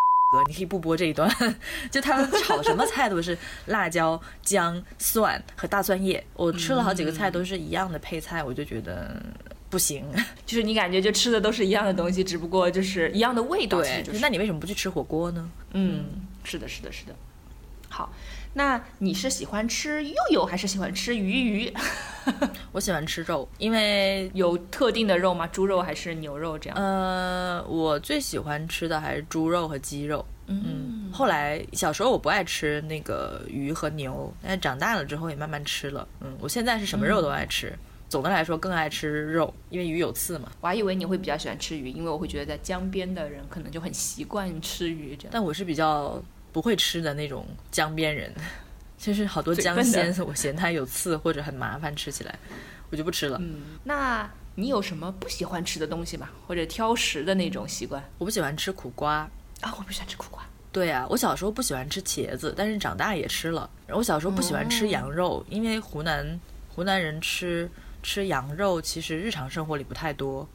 Speaker 1: 你可以不播这一段，(laughs) 就他们炒什么菜都是辣椒、姜、蒜和大蒜叶。我吃了好几个菜都是一样的配菜，我就觉得不行。(laughs)
Speaker 2: 就是你感觉就吃的都是一样的东西，只不过就是一样的味道。
Speaker 1: 对，那你为什么不去吃火锅呢？
Speaker 2: 嗯，是的，是的，是的。好。那你是喜欢吃肉肉还是喜欢吃鱼鱼？(laughs)
Speaker 1: 我喜欢吃肉，因为
Speaker 2: 有特定的肉吗？猪肉还是牛肉这样？
Speaker 1: 呃，我最喜欢吃的还是猪肉和鸡肉。嗯，后来小时候我不爱吃那个鱼和牛，但长大了之后也慢慢吃了。嗯，我现在是什么肉都爱吃，总的来说更爱吃肉，因为鱼有刺嘛。
Speaker 2: 我还以为你会比较喜欢吃鱼，因为我会觉得在江边的人可能就很习惯吃鱼这样。
Speaker 1: 但我是比较。不会吃的那种江边人，(laughs) 就是好多江鲜，我嫌它有刺或者很麻烦，吃起来我就不吃了。
Speaker 2: 嗯，那你有什么不喜欢吃的东西吗？或者挑食的那种习惯？
Speaker 1: 我不喜欢吃苦瓜
Speaker 2: 啊，我不喜欢吃苦瓜。
Speaker 1: 对啊，我小时候不喜欢吃茄子，但是长大也吃了。我小时候不喜欢吃羊肉，因为湖南湖南人吃吃羊肉其实日常生活里不太多，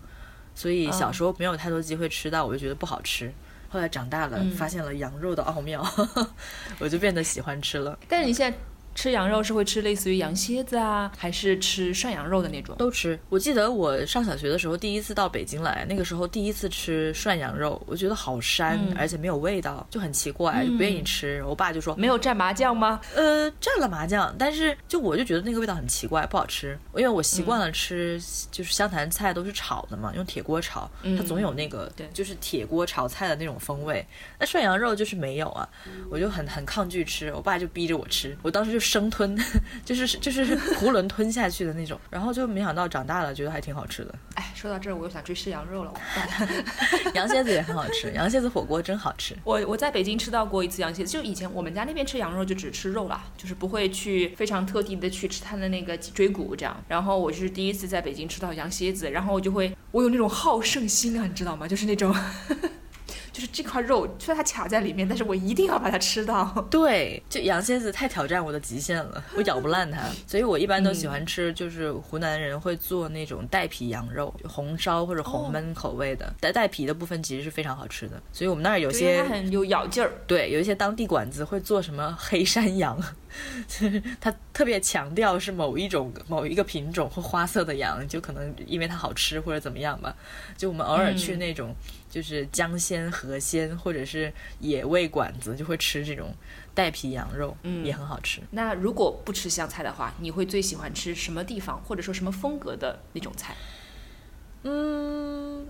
Speaker 1: 所以小时候没有太多机会吃到，我就觉得不好吃。后来长大了，发现了羊肉的奥妙，(laughs) 我就变得喜欢吃了。
Speaker 2: 但是你现在。吃羊肉是会吃类似于羊蝎子啊，还是吃涮羊肉的那种？
Speaker 1: 都吃。我记得我上小学的时候，第一次到北京来，那个时候第一次吃涮羊肉，我觉得好膻，而且没有味道，就很奇怪，不愿意吃。我爸就说：“
Speaker 2: 没有蘸麻酱吗？”
Speaker 1: 呃，蘸了麻酱，但是就我就觉得那个味道很奇怪，不好吃。因为我习惯了吃，就是湘潭菜都是炒的嘛，用铁锅炒，它总有那个就是铁锅炒菜的那种风味。那涮羊肉就是没有啊，我就很很抗拒吃。我爸就逼着我吃，我当时就。生吞，(laughs) 就是就是囫囵吞下去的那种，(laughs) 然后就没想到长大了觉得还挺好吃的。
Speaker 2: 哎，说到这儿我又想追吃羊肉 (laughs) 了。
Speaker 1: 羊蝎子也很好吃，羊蝎子火锅真好吃。
Speaker 2: 我我在北京吃到过一次羊蝎子，就以前我们家那边吃羊肉就只吃肉了，就是不会去非常特地的去吃它的那个脊椎骨这样。然后我就是第一次在北京吃到羊蝎子，然后我就会我有那种好胜心啊，你知道吗？就是那种。就是这块肉，虽然它卡在里面，但是我一定要把它吃到。(laughs)
Speaker 1: 对，就羊蝎子太挑战我的极限了，我咬不烂它，所以我一般都喜欢吃，就是湖南人会做那种带皮羊肉，红烧或者红焖口味的，带带皮的部分其实是非常好吃的。所以我们那儿有些
Speaker 2: 很有咬劲儿。
Speaker 1: 对，有一些当地馆子会做什么黑山羊，就是他特别强调是某一种某一个品种或花色的羊，就可能因为它好吃或者怎么样吧。就我们偶尔去那种。就是江鲜、河鲜或者是野味馆子，就会吃这种带皮羊肉，嗯，也很好吃。
Speaker 2: 那如果不吃湘菜的话，你会最喜欢吃什么地方或者说什么风格的那种菜？
Speaker 1: 嗯。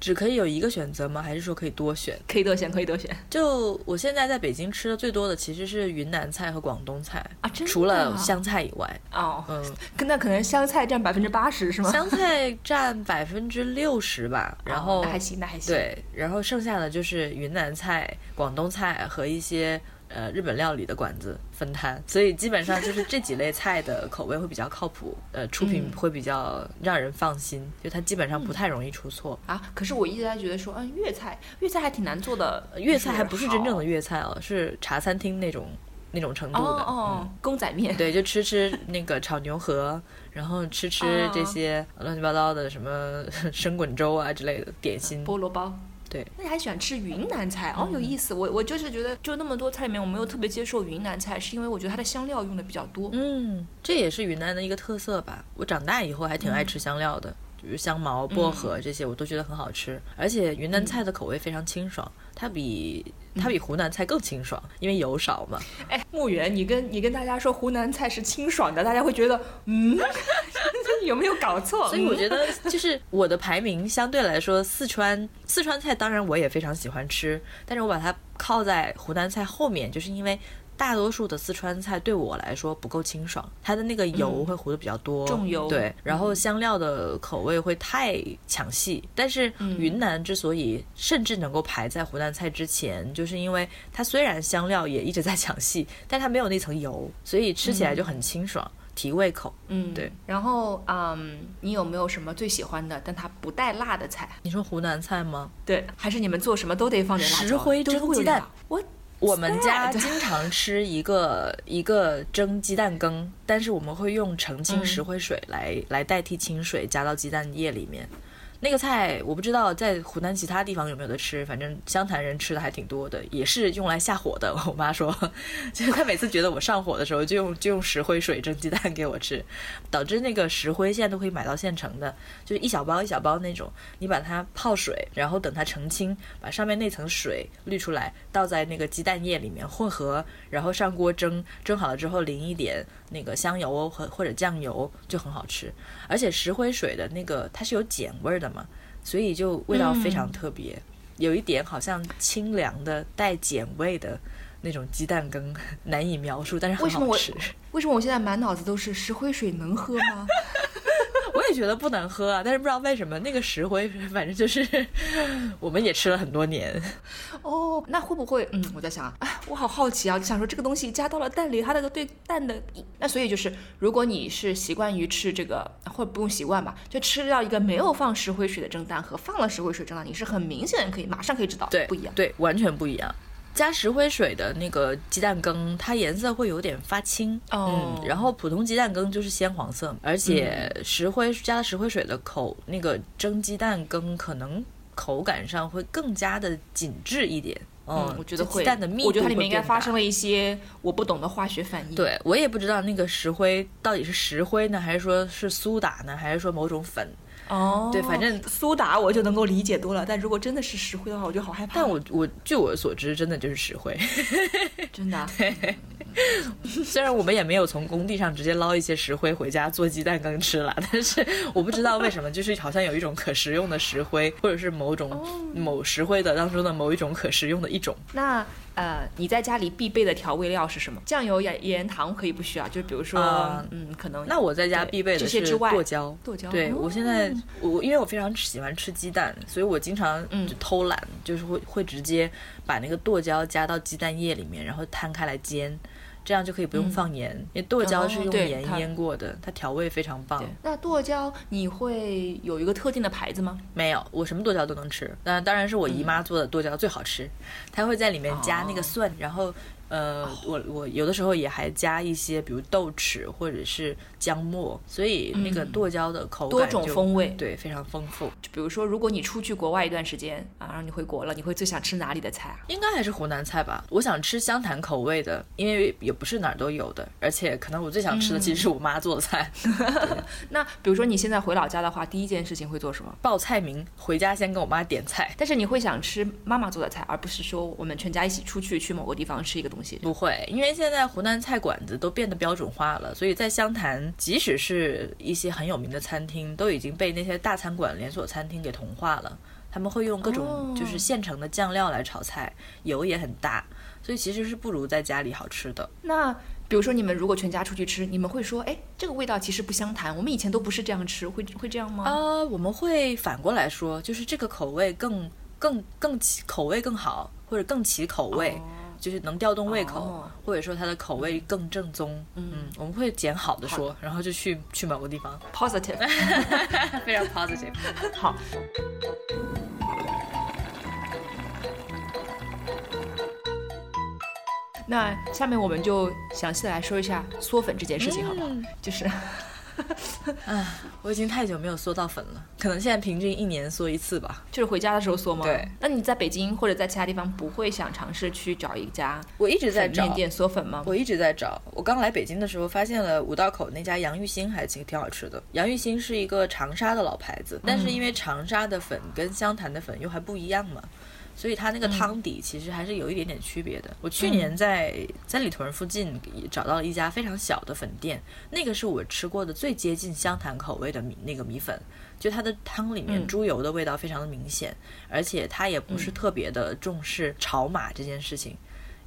Speaker 1: 只可以有一个选择吗？还是说可以多选？
Speaker 2: 可以多选，可以多选。
Speaker 1: 就我现在在北京吃的最多的其实是云南菜和广东菜
Speaker 2: 啊，
Speaker 1: 除了湘菜以外。
Speaker 2: 哦，嗯，那可能湘菜占百分之八十是吗？
Speaker 1: 湘菜占百分之六十吧，然后
Speaker 2: 那还行，那还行。
Speaker 1: 对，然后剩下的就是云南菜、广东菜和一些。呃，日本料理的馆子分摊，所以基本上就是这几类菜的口味会比较靠谱，呃，出品会比较让人放心，就它基本上不太容易出错
Speaker 2: 啊。可是我一直在觉得说，嗯，粤菜，粤菜还挺难做的，
Speaker 1: 粤菜还不是真正的粤菜哦，是茶餐厅那种那种程度的。
Speaker 2: 哦哦，公仔面。
Speaker 1: 对，就吃吃那个炒牛河，然后吃吃这些乱七八糟的什么 (laughs) 生滚粥啊之类的点心。
Speaker 2: 菠萝包。
Speaker 1: 对，
Speaker 2: 那你还喜欢吃云南菜哦，有意思。我我就是觉得，就那么多菜里面，我没有特别接受云南菜，是因为我觉得它的香料用的比较多。
Speaker 1: 嗯，这也是云南的一个特色吧。我长大以后还挺爱吃香料的，比如香茅、薄荷这些，我都觉得很好吃。而且云南菜的口味非常清爽，它比它比湖南菜更清爽，因为油少嘛。
Speaker 2: 哎，木原，你跟你跟大家说湖南菜是清爽的，大家会觉得嗯。(laughs) 有没有搞错？(laughs)
Speaker 1: 所以我觉得，就是我的排名相对来说，四川四川菜当然我也非常喜欢吃，但是我把它靠在湖南菜后面，就是因为大多数的四川菜对我来说不够清爽，它的那个油会糊的比较多，
Speaker 2: 重油
Speaker 1: 对，然后香料的口味会太抢戏。但是云南之所以甚至能够排在湖南菜之前，就是因为它虽然香料也一直在抢戏，但它没有那层油，所以吃起来就很清爽。提胃口，
Speaker 2: 嗯，
Speaker 1: 对。
Speaker 2: 然后，嗯，你有没有什么最喜欢的，但它不带辣的菜？
Speaker 1: 你说湖南菜吗？
Speaker 2: 对，还是你们做什么都得放点辣
Speaker 1: 椒？石灰蒸鸡蛋。
Speaker 2: 我
Speaker 1: 我们家经常吃一个 (laughs) 一个蒸鸡蛋羹，但是我们会用澄清石灰水来来代替清水，加到鸡蛋液里面。那个菜我不知道在湖南其他地方有没有得吃，反正湘潭人吃的还挺多的，也是用来下火的。(laughs) 我妈说，(laughs) 就是她每次觉得我上火的时候，就用就用石灰水蒸鸡蛋给我吃，导致那个石灰现在都可以买到现成的，就是一小包一小包那种，你把它泡水，然后等它澄清，把上面那层水滤出来，倒在那个鸡蛋液里面混合，然后上锅蒸，蒸好了之后淋一点那个香油和或者酱油，就很好吃。而且石灰水的那个它是有碱味的嘛，所以就味道非常特别，有一点好像清凉的带碱味的那种鸡蛋羹，难以描述，但是很好吃。
Speaker 2: 为什么我现在满脑子都是石灰水能喝吗？(laughs)
Speaker 1: 我也觉得不能喝啊，但是不知道为什么那个石灰，(laughs) 反正就是我们也吃了很多年。
Speaker 2: 哦，那会不会？嗯，我在想啊，我好好奇啊，就想说这个东西加到了蛋里，它那个对蛋的，那所以就是，如果你是习惯于吃这个，或者不用习惯吧，就吃掉一个没有放石灰水的蒸蛋和放了石灰水蒸蛋，你是很明显可以马上可以知道，
Speaker 1: 对，
Speaker 2: 不一样，
Speaker 1: 对，完全不一样。加石灰水的那个鸡蛋羹，它颜色会有点发青，嗯，然后普通鸡蛋羹就是鲜黄色，而且石灰加了石灰水的口那个蒸鸡蛋羹，可能口感上会更加的紧致一点，嗯，
Speaker 2: 我觉得会，
Speaker 1: 鸡蛋的密
Speaker 2: 度，我觉得它里面应该发生了一些我不懂的化学反应，
Speaker 1: 对我也不知道那个石灰到底是石灰呢，还是说是苏打呢，还是说某种粉。
Speaker 2: 哦，
Speaker 1: 对，反正
Speaker 2: 苏打我就能够理解多了，但如果真的是石灰的话，我就好害怕。
Speaker 1: 但我我据我所知，真的就是石灰，(laughs)
Speaker 2: 真的。(laughs)
Speaker 1: 虽然我们也没有从工地上直接捞一些石灰回家做鸡蛋羹吃了，但是我不知道为什么，就是好像有一种可食用的石灰，或者是某种某石灰的当中的某一种可食用的一种。
Speaker 2: 那。呃，你在家里必备的调味料是什么？酱油、盐、盐、糖可以不需要，就比如说，嗯，可能。
Speaker 1: 那我在家必备的是剁椒。
Speaker 2: 剁椒。
Speaker 1: 对我现在，我因为我非常喜欢吃鸡蛋，所以我经常就偷懒，就是会会直接把那个剁椒加到鸡蛋液里面，然后摊开来煎。这样就可以不用放盐，因为剁椒是用盐腌过的，它调味非常棒。
Speaker 2: 那剁椒你会有一个特定的牌子吗？
Speaker 1: 没有，我什么剁椒都能吃。那当然是我姨妈做的剁椒最好吃，她会在里面加那个蒜，然后。呃，我我有的时候也还加一些，比如豆豉或者是姜末，所以那个剁椒的口感
Speaker 2: 多种风味，
Speaker 1: 对，非常丰富。
Speaker 2: 就比如说，如果你出去国外一段时间啊，然后你回国了，你会最想吃哪里的菜啊？
Speaker 1: 应该还是湖南菜吧。我想吃湘潭口味的，因为也不是哪儿都有的，而且可能我最想吃的其实是我妈做的菜。(laughs) (laughs)
Speaker 2: 那比如说你现在回老家的话，第一件事情会做什么？
Speaker 1: 报菜名，回家先跟我妈点菜。
Speaker 2: 但是你会想吃妈妈做的菜，而不是说我们全家一起出去去某个地方吃一个东西。
Speaker 1: 不会，因为现在湖南菜馆子都变得标准化了，所以在湘潭，即使是一些很有名的餐厅，都已经被那些大餐馆连锁餐厅给同化了。他们会用各种就是现成的酱料来炒菜，油也很大，所以其实是不如在家里好吃的。
Speaker 2: 那比如说你们如果全家出去吃，你们会说，哎，这个味道其实不相谈，我们以前都不是这样吃，会会这样吗？
Speaker 1: 呃，我们会反过来说，就是这个口味更更更起口味更好，或者更起口味。就是能调动胃口，或者说它的口味更正宗。嗯，我们会捡好的说，然后就去去某个地方。
Speaker 2: Positive，(laughs)
Speaker 1: 非常 positive。(laughs)
Speaker 2: 好。那下面我们就详细的来说一下嗦粉这件事情，好不好？
Speaker 1: 嗯
Speaker 2: 就是 (laughs)
Speaker 1: 啊，我已经太久没有嗦到粉了，可能现在平均一年嗦一次吧。
Speaker 2: 就是回家的时候嗦吗？
Speaker 1: 对。
Speaker 2: 那你在北京或者在其他地方不会想尝试去找一家
Speaker 1: 我一直在找
Speaker 2: 店嗦粉吗？
Speaker 1: 我一直在找。我刚来北京的时候，发现了五道口那家杨玉兴还挺挺好吃的。杨玉兴是一个长沙的老牌子，但是因为长沙的粉跟湘潭的粉又还不一样嘛。所以它那个汤底其实还是有一点点区别的。我去年在三里屯附近也找到了一家非常小的粉店，那个是我吃过的最接近湘潭口味的米那个米粉，就它的汤里面
Speaker 2: 嗯。
Speaker 1: 猪油的味道非常的明显，而且它也不是特别的重视炒码这件事情，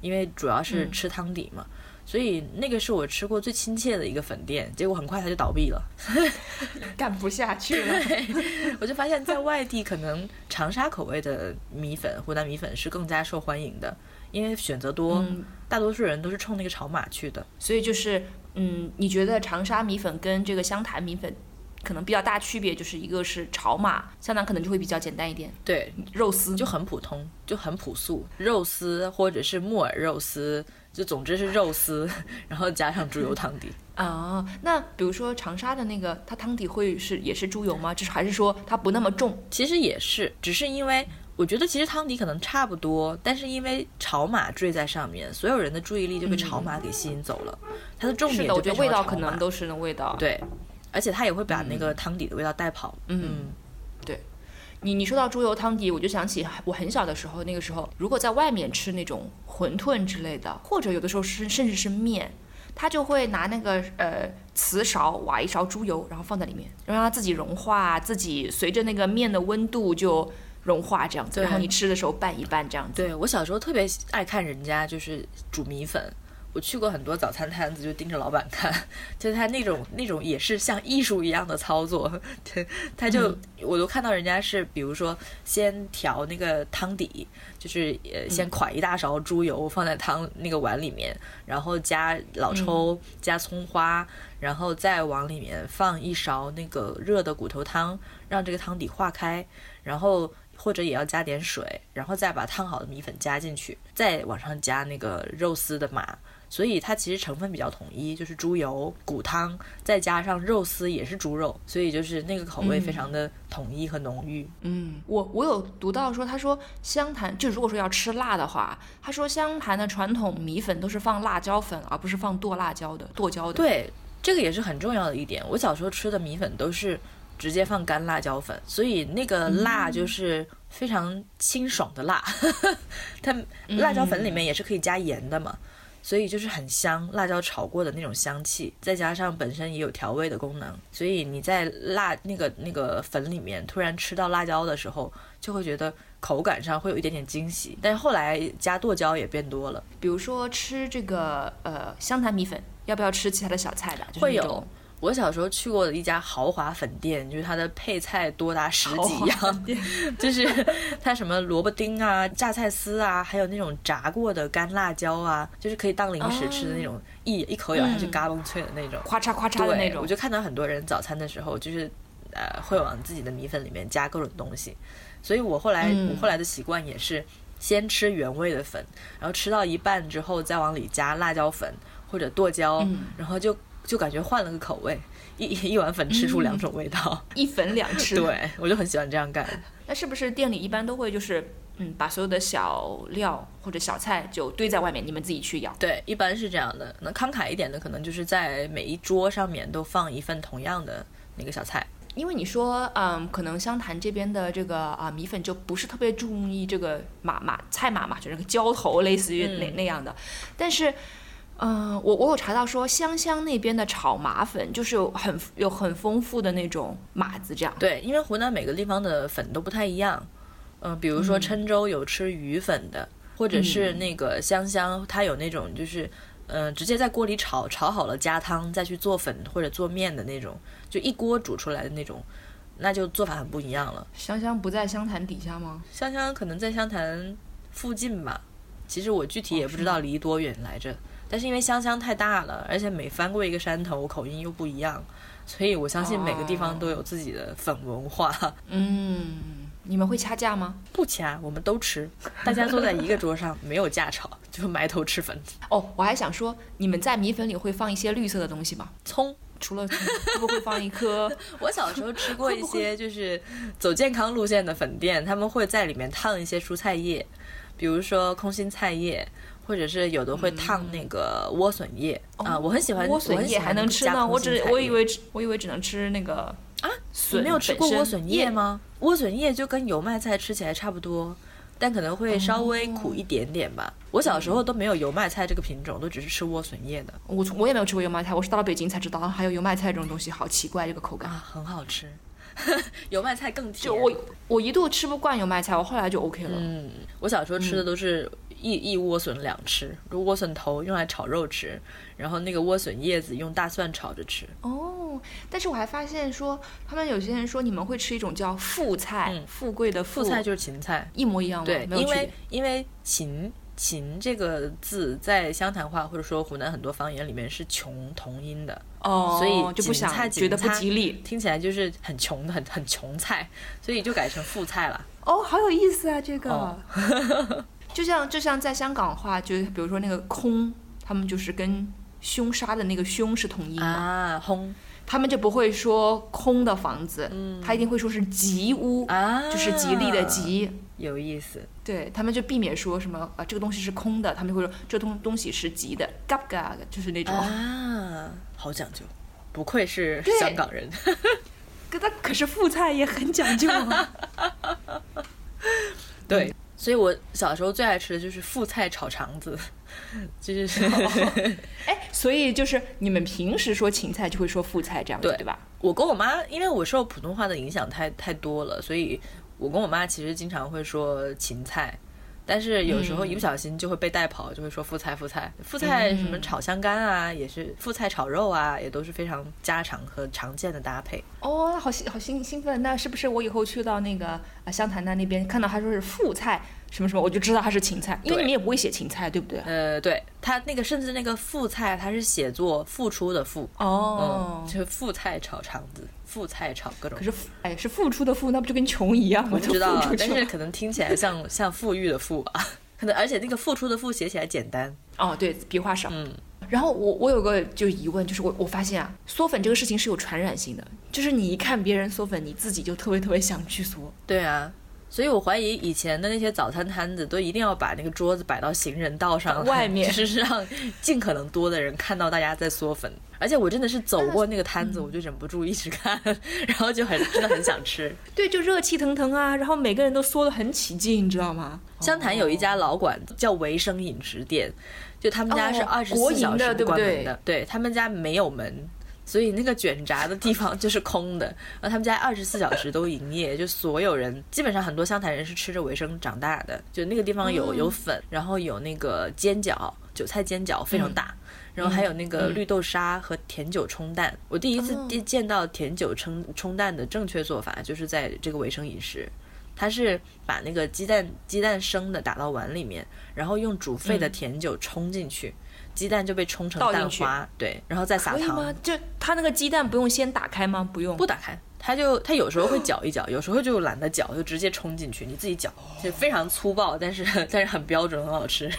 Speaker 1: 因为主要是
Speaker 2: 嗯。
Speaker 1: 吃汤底嘛。所以那个是我吃过最亲切的一个粉店，结果很快它就倒闭了。(laughs)
Speaker 2: 干不下去了。
Speaker 1: 我就发现，在外地可能长沙口味的米粉、湖南米粉是更加受欢迎的，因为选择多，
Speaker 2: 嗯
Speaker 1: 大多数人都是冲那个炒码去的。
Speaker 2: 所以就是，嗯，你觉得长沙米粉跟这个湘潭米粉可能比较大区别，就是一个是炒码，湘潭可能就会比较简单一点，
Speaker 1: 对，
Speaker 2: 肉丝
Speaker 1: 就很普通，就很朴素，肉丝或者是木耳肉丝，就总之是肉丝，然后加上猪油汤底。
Speaker 2: 啊。那比如说长沙的那个，它汤底会是也是猪油吗？就是还是说它不那么重？
Speaker 1: 其实也是，只是因为我觉得其实汤底可能差不多，但是因为炒码缀在上面，所有人的注意力就被炒码给吸引走了，它的重
Speaker 2: 是的，我
Speaker 1: 点就变
Speaker 2: 觉得味道可能都是那味道。
Speaker 1: 对，而且它也会把那个汤底的味道带跑。
Speaker 2: 嗯，你你说到猪油汤底，我就想起我很小的时候，那个时候如果在外面吃那种馄饨之类的，或者有的时候是甚至是面，他就会拿那个呃瓷勺挖一勺猪油，然后放在里面，让它自己融化，自己随着那个面的温度就融化这样子，然后你吃的时候拌一拌这样子。
Speaker 1: 对我小时候特别爱看人家就是煮米粉。我去过很多早餐摊子，就盯着老板看，就是他那种那种也是像艺术一样的操作，(laughs) 对，他就、我都看到人家是，比如说先调那个汤底，就是呃先㧟一大勺猪油放在汤那个碗里面，然后加老抽、加葱花，然后再往里面放一勺那个热的骨头汤，让这个汤底化开，然后或者也要加点水，然后再把烫好的米粉加进去，再往上加那个肉丝的码。所以它其实成分比较统一，就是猪油、骨汤，再加上肉丝也是猪肉，所以就是那个口味非常的统一和浓郁。
Speaker 2: 嗯，我我有读到说，他说湘潭就如果说要吃辣的话，他说湘潭的传统米粉都是放辣椒粉，而不是放剁辣椒的剁椒的。
Speaker 1: 对，这个也是很重要的一点。我小时候吃的米粉都是直接放干辣椒粉，所以那个辣就是非常清爽的辣。(laughs) 它辣椒粉里面也是可以加盐的嘛。所以就是很香，辣椒炒过的那种香气，再加上本身也有调味的功能，所以你在辣那个那个粉里面突然吃到辣椒的时候，就会觉得口感上会有一点点惊喜。但是后来加剁椒也变多了，
Speaker 2: 比如说吃这个呃湘潭米粉，要不要吃其他的小菜的？就是
Speaker 1: 会有。我小时候去过的一家豪华粉店，就是它的配菜多达十几样，就是它什么萝卜丁啊、榨菜丝啊，还有那种炸过的干辣椒啊，就是可以当零食吃的那种，一一口咬下去嘎嘣脆的那种。
Speaker 2: 咔嚓咔嚓的那，种
Speaker 1: 我。就看到很多人早餐的时候，就是呃会往自己的米粉里面加各种东西，所以我后来、
Speaker 2: 嗯
Speaker 1: 我后来的习惯也是先吃原味的粉，然后吃到一半之后再往里加辣椒粉或者剁椒，
Speaker 2: 嗯
Speaker 1: 然后就就感觉换了个口味，一一碗粉吃出两种味道。
Speaker 2: 一粉两吃。
Speaker 1: 对，我就很喜欢这样干。
Speaker 2: 那是不是店里一般都会就是嗯把所有的小料或者小菜就堆在外面，你们自己去舀？
Speaker 1: 对，一般是这样的。那慷慨一点的，可能就是在每一桌上面都放一份同样的那个小菜。
Speaker 2: 因为你说，嗯，可能湘潭这边的这个啊米粉就不是特别注意这个码码菜码嘛，就是那个浇头，类似于那、
Speaker 1: 嗯
Speaker 2: 那样的。但是，嗯、我我有查到说湘乡那边的炒麻粉就是有很有很丰富的那种码子，这样。
Speaker 1: 对，因为湖南每个地方的粉都不太一样。嗯、比如说郴州有吃鱼粉的，或者是那个湘乡，它有那种就是。嗯、直接在锅里炒，炒好了加汤，再去做粉或者做面的那种，就一锅煮出来的那种，那就做法很不一样了。
Speaker 2: 湘乡不在湘潭底下吗？
Speaker 1: 湘乡可能在湘潭附近吧，其实我具体也不知道离多远来着。但是因为湘乡太大了，而且每翻过一个山头，口音又不一样，所以我相信每个地方都有自己的粉文化。(laughs)
Speaker 2: 嗯，你们会掐架吗？
Speaker 1: 不掐，我们都吃，大家坐在一个桌上，没有架吵，就埋头吃粉。
Speaker 2: 哦，我还想说，你们在米粉里会放一些绿色的东西吗？
Speaker 1: 葱，
Speaker 2: 除了葱，会不会放一颗？(laughs)
Speaker 1: 我小时候吃过一些，就是走健康路线的粉店，他们会在里面烫一些蔬菜叶，比如说空心菜叶，或者是有的会烫那个莴笋叶啊。我很喜欢
Speaker 2: 莴笋叶，还能吃呢。我只我以为我以为只能吃那个
Speaker 1: 啊，
Speaker 2: 笋。
Speaker 1: 没有吃过莴笋叶吗？莴笋叶就跟油麦菜吃起来差不多，但可能会稍微苦一点点吧。我小时候都没有油麦菜这个品种，都只是吃莴笋叶的。
Speaker 2: 我我也没有吃过油麦菜，我是到了北京才知道还有油麦菜这种东西，好奇怪这个口感
Speaker 1: 啊，很好吃。(laughs) 油麦菜更甜。
Speaker 2: 就我我一度吃不惯油麦菜，我后来就 OK 了。
Speaker 1: 嗯，我小时候吃的都是一一莴笋两吃，如莴笋头用来炒肉吃，然后那个莴笋叶子用大蒜炒着吃。
Speaker 2: 哦，但是我还发现说，他们有些人说你们会吃一种叫富菜，富贵的
Speaker 1: 富菜就是芹菜，
Speaker 2: 一模一样吗？
Speaker 1: 对，因为因为芹。芹这个字在湘潭话或者说湖南很多方言里面是穷同音的
Speaker 2: 哦，
Speaker 1: 所以
Speaker 2: 就不想觉得不吉利，
Speaker 1: 听起来就是很穷的很很穷菜，所以就改成富菜了。
Speaker 2: 哦，好有意思啊，这个，(laughs) 就像就像在香港话，就比如说那个空，他们就是跟凶杀的那个凶是同音
Speaker 1: 啊，轰。
Speaker 2: 他们就不会说空的房子，嗯，他一定会说是吉屋
Speaker 1: 啊，
Speaker 2: 就是吉利的吉，
Speaker 1: 有意思。
Speaker 2: 对他们就避免说什么啊，这个东西是空的，他们就会说这东东西是吉的，嘎嘎，就是那种
Speaker 1: 啊，好讲究，不愧是香港人。
Speaker 2: 可他可是富菜也很讲究啊。(laughs)
Speaker 1: 对，所以我小时候最爱吃的就是副菜炒肠子。(laughs) 就是，(laughs)
Speaker 2: 哎，所以就是你们平时说芹菜就会说副菜这样子，对吧？
Speaker 1: 我跟我妈，因为我受普通话的影响太太多了，所以我跟我妈其实经常会说芹菜，但是有时候一不小心就会被带跑，就会说副菜副菜副菜什么炒香干啊，也是副菜炒肉啊，也都是非常家常和常见的搭配。
Speaker 2: 哦，好兴好兴兴奋！那是不是我以后去到那个啊湘潭那那边看到他说是副菜？什么什么，我就知道他是芹菜，因为你们也不会写芹菜，对不对？
Speaker 1: 呃，对，他那个甚至那个副菜，他是写作付出的付
Speaker 2: 哦，
Speaker 1: 就是副菜炒肠子，富菜炒各种。
Speaker 2: 可是，哎，是付出的付，那不就跟穷一样吗？
Speaker 1: 我知道，但是可能听起来像像富裕的富吧？可能，而且那个付出的付写起来简单。
Speaker 2: 哦，对，笔画少。
Speaker 1: 嗯。
Speaker 2: 然后我我有个就疑问，就是我我发现啊，嗦粉这个事情是有传染性的，就是你一看别人嗦粉，你自己就特别特别想去嗦。
Speaker 1: 对啊。所以我怀疑以前的那些早餐摊子都一定要把那个桌子摆到行人道上 (laughs)
Speaker 2: 外面，
Speaker 1: 就是让尽可能多的人看到大家在嗦粉。而且我真的是走过那个摊子，我就忍不住一直看，然后就很真的很想吃。(laughs)
Speaker 2: 对，就热气腾腾啊，然后每个人都嗦得很起劲，你知道吗？
Speaker 1: 湘潭有一家老馆子叫维生饮食店，就他们家是二十四小时不关门的，对他们家没有门。所以那个卷闸的地方就是空的，(laughs) 然后他们家二十四小时都营业，就所有人基本上很多湘潭人是吃着维生长大的，就那个地方有有粉，然后有那个煎饺，韭菜煎饺非常大，然后还有那个绿豆沙和甜酒冲蛋。我第一次见到甜酒冲冲蛋的正确做法，就是在这个维生饮食，它是把那个鸡蛋鸡蛋生的打到碗里面，然后用煮沸的甜酒冲进去。鸡蛋就被冲成蛋花，对，然后再撒糖。
Speaker 2: 吗？就它那个鸡蛋不用先打开吗？不用，
Speaker 1: 不打开，它就它有时候会搅一搅，有时候就懒得搅，就直接冲进去，你自己搅，就非常粗暴，但是 (laughs) 但是很标准，很好吃。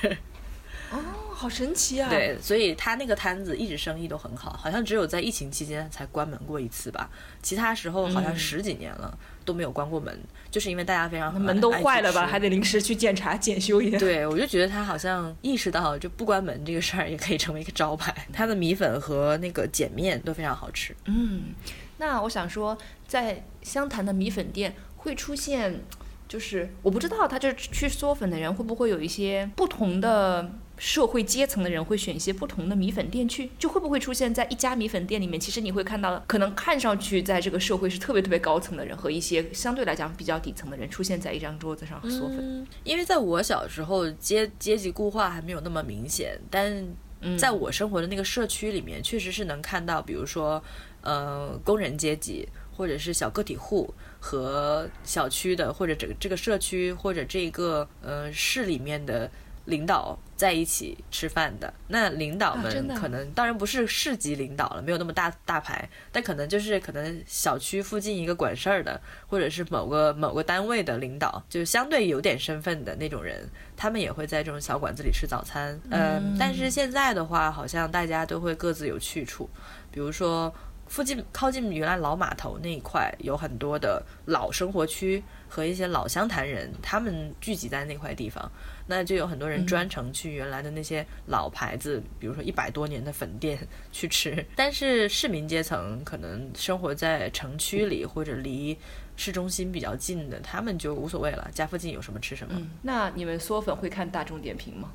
Speaker 2: 哦，好神奇啊！
Speaker 1: 对，所以他那个摊子一直生意都很好，好像只有在疫情期间才关门过一次吧，其他时候好像十几年了都没有关过门，就是因为大家非常
Speaker 2: 门都坏了吧，还得临时去检查检修一下。
Speaker 1: 对，我就觉得他好像意识到就不关门这个事儿也可以成为一个招牌。他的米粉和那个碱面都非常好吃。
Speaker 2: 嗯，那我想说，在湘潭的米粉店会出现，就是我不知道他这去嗦粉的人会不会有一些不同的。社会阶层的人会选一些不同的米粉店去，就会不会出现在一家米粉店里面？其实你会看到，可能看上去在这个社会是特别特别高层的人和一些相对来讲比较底层的人出现在一张桌子上嗦粉。
Speaker 1: 因为在我小时候阶阶级固化还没有那么明显，但在我生活的那个社区里面，确实是能看到，比如说，呃，工人阶级或者是小个体户和小区的或者这个这个社区或者这个呃市里面的领导。在一起吃饭的。那领导们可能当然不是市级领导了，没有那么大大牌，但可能就是可能小区附近一个管事儿的，或者是某个某个单位的领导，就是相对有点身份的那种人，他们也会在这种小馆子里吃早餐。嗯，但是现在的话，好像大家都会各自有去处，比如说。附近靠近原来老码头那一块有很多的老生活区和一些老湘潭人，他们聚集在那块地方，那就有很多人专程去原来的那些老牌子，比如说一百多年的粉店去吃。(laughs) 但是市民阶层可能生活在城区里或者离市中心比较近的，他们就无所谓了，家附近有什么吃什么。
Speaker 2: 那你们嗦粉会看大众点评吗？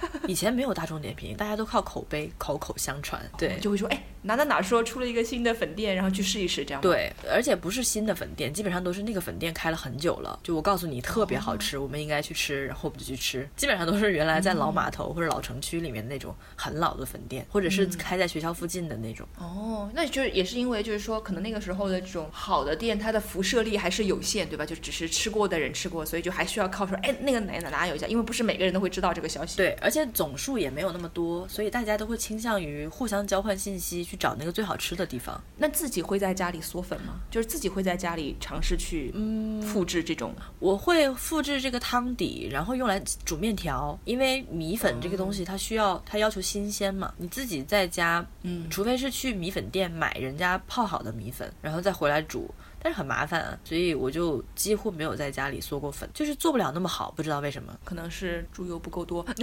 Speaker 2: (laughs)
Speaker 1: 以前没有大众点评，大家都靠口碑，口口相传。对，
Speaker 2: 就会说，哎，哪哪哪说出了一个新的粉店，然后去试一试，这样。
Speaker 1: 对，而且不是新的粉店，基本上都是那个粉店开了很久了。就我告诉你特别好吃，我们应该去吃，然后我们就去吃。基本上都是原来在老码头或者老城区里面那种很老的粉店，或者是开在学校附近的那种。
Speaker 2: 哦，那就是也是因为就是说，可能那个时候的这种好的店，它的辐射力还是有限，对吧？就只是吃过的人吃过，所以就还需要靠说，哎，那个哪哪哪有一家，因为不是每个人都会知道这个消息。
Speaker 1: 对，而且总数也没有那么多，所以大家都会倾向于互相交换信息，去找那个最好吃的地方。
Speaker 2: 那自己会在家里嗦粉吗？就是自己会在家里尝试去复制这种。
Speaker 1: 我会复制这个汤底，然后用来煮面条，因为米粉这个东西它需要它要求新鲜嘛。你自己在家，嗯，除非是去米粉店买人家泡好的米粉，然后再回来煮，但是很麻烦啊，所以我就几乎没有在家里嗦过粉，就是做不了那么好，不知道为什么，
Speaker 2: 可能是猪油不够多。(laughs)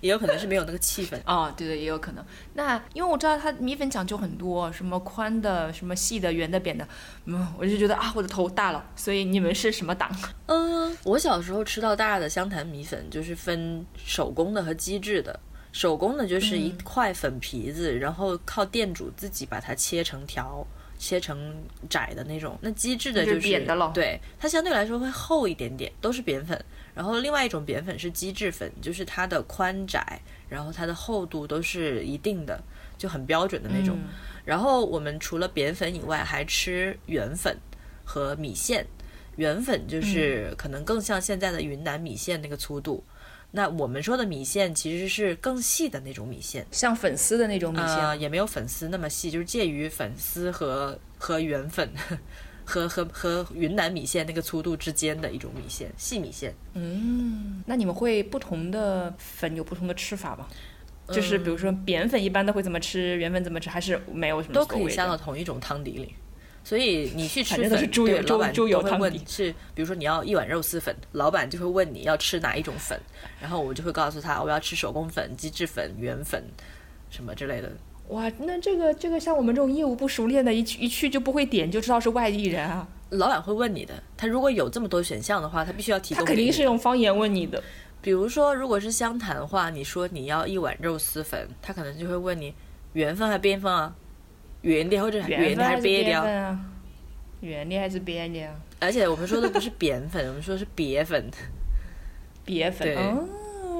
Speaker 1: 也有可能是没有那个气氛
Speaker 2: 哦，对对，也有可能。那因为我知道它米粉讲究很多，什么宽的、什么细的、圆的、扁的，嗯，我就觉得啊，我的头大了。所以你们是什么档？(laughs)
Speaker 1: 嗯，我小时候吃到大的湘潭米粉就是分手工的和机制的。手工的就是一块粉皮子，然后靠店主自己把它切成条，切成窄的那种。那机制的就是
Speaker 2: 扁的了，
Speaker 1: 对，它相对来说会厚一点点，都是扁粉。然后另外一种扁粉是机制粉，就是它的宽窄，然后它的厚度都是一定的，就很标准的那种。然后我们除了扁粉以外，还吃圆粉和米线。圆粉就是可能更像现在的云南米线那个粗度。那我们说的米线其实是更细的那种米线，
Speaker 2: 像粉丝的那种米线，
Speaker 1: 也没有粉丝那么细，就是介于粉丝和和圆粉。(laughs) 和和和云南米线那个粗度之间的一种米线，细米线。
Speaker 2: 嗯，那你们会不同的粉有不同的吃法吗？就是比如说扁粉一般都会怎么吃，圆粉怎么吃，还是没有什么
Speaker 1: 都可以下到同一种汤底里。所以你去吃粉，
Speaker 2: 猪油
Speaker 1: 老板
Speaker 2: 猪油
Speaker 1: 会问你是，比如说你要一碗肉丝粉，老板就会问你要吃哪一种粉，然后我就会告诉他我要吃手工粉、机制粉、原粉什么之类的。
Speaker 2: 哇，那这个这个像我们这种业务不熟练的，一去一去就不会点，就知道是外地人啊。
Speaker 1: 老板会问你的，他如果有这么多选项的话，他必须要提供。
Speaker 2: 他肯定是用方言问你的。
Speaker 1: 比如说，如果是湘潭话，你说你要一碗肉丝粉，他可能就会问你圆粉还是扁粉啊？圆的或者圆的还是扁的
Speaker 2: 啊？圆的还是扁的啊？
Speaker 1: 而且我们说的不是扁粉，(laughs) 我们说的是瘪粉。
Speaker 2: 瘪粉，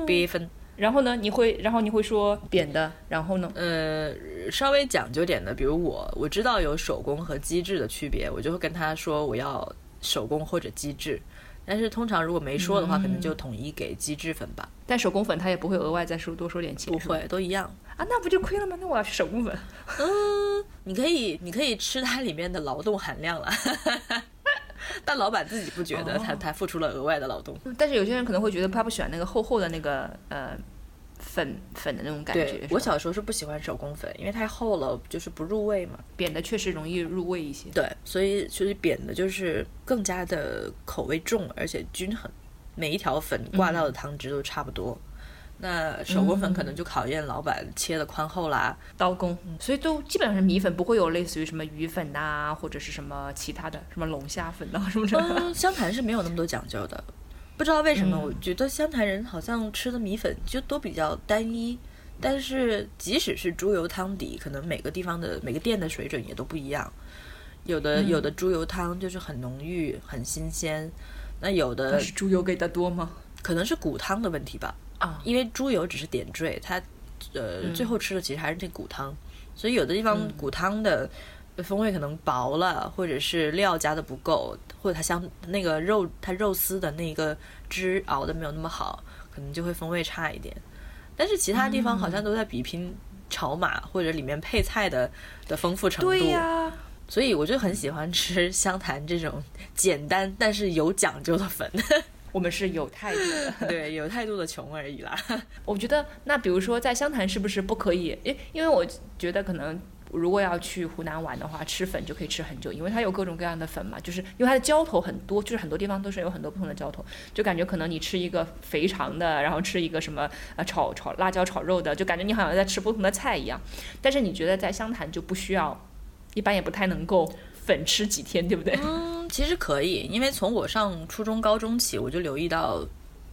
Speaker 1: 对，瘪粉。
Speaker 2: 然后呢？你会，然后你会说扁的。然后呢？
Speaker 1: 呃，稍微讲究点的，比如我，我知道有手工和机制的区别，我就会跟他说我要手工或者机制。但是通常如果没说的话，可能就统一给机制粉吧。
Speaker 2: 但手工粉他也不会额外再收多收点钱，
Speaker 1: 不会，都一样
Speaker 2: 啊？那不就亏了吗？那我要去手工粉。
Speaker 1: 嗯，你可以，你可以吃它里面的劳动含量了。(laughs) 但老板自己不觉得，他他付出了额外的劳动。
Speaker 2: 但是有些人可能会觉得他不喜欢那个厚厚的那个呃粉粉的那种感觉。
Speaker 1: 我小时候是不喜欢手工粉，因为太厚了，就是不入味嘛。
Speaker 2: 扁的确实容易入味一些。
Speaker 1: 对，所以其实扁的就是更加的口味重，而且均衡，每一条粉挂到的汤汁都差不多。那手工粉可能就考验老板切的宽厚啦，
Speaker 2: 刀工，所以都基本上是米粉，不会有类似于什么鱼粉呐，或者是什么其他的，什么龙虾粉呐 (laughs) 什么的。
Speaker 1: 嗯，湘潭是没有那么多讲究的，不知道为什么，我觉得湘潭人好像吃的米粉就都比较单一。但是即使是猪油汤底，可能每个地方的每个店的水准也都不一样。有的有的猪油汤就是很浓郁、很新鲜，那有的
Speaker 2: 是猪油给的多吗？
Speaker 1: 可能是骨汤的问题吧。
Speaker 2: 啊，
Speaker 1: 因为猪油只是点缀，它，呃，最后吃的其实还是那骨汤，所以有的地方骨汤的风味可能薄了，或者是料加的不够，或者它像那个肉，它肉丝的那个汁熬的没有那么好，可可能就会风味差一点。但是其他地方好像都在比拼炒码或者里面配菜的的丰富程度。
Speaker 2: 对呀，
Speaker 1: 所以我就很喜欢吃湘潭这种简单但是有讲究的粉。
Speaker 2: 我们是有态度的，(laughs)
Speaker 1: 对，有态度的穷而已啦。(laughs)
Speaker 2: 我觉得，那比如说在湘潭是不是不可以？因因为我觉得可能如果要去湖南玩的话，吃粉就可以吃很久，因为它有各种各样的粉嘛。就是因为它的浇头很多，就是很多地方都是有很多不同的浇头，就感觉可能你吃一个肥肠的，然后吃一个什么呃炒炒辣椒炒肉的，就感觉你好像在吃不同的菜一样。但是你觉得在湘潭就不需要，一般也不太能够粉吃几天，对不对？
Speaker 1: 嗯，其实可以，因为从我上初中、高中起，我就留意到，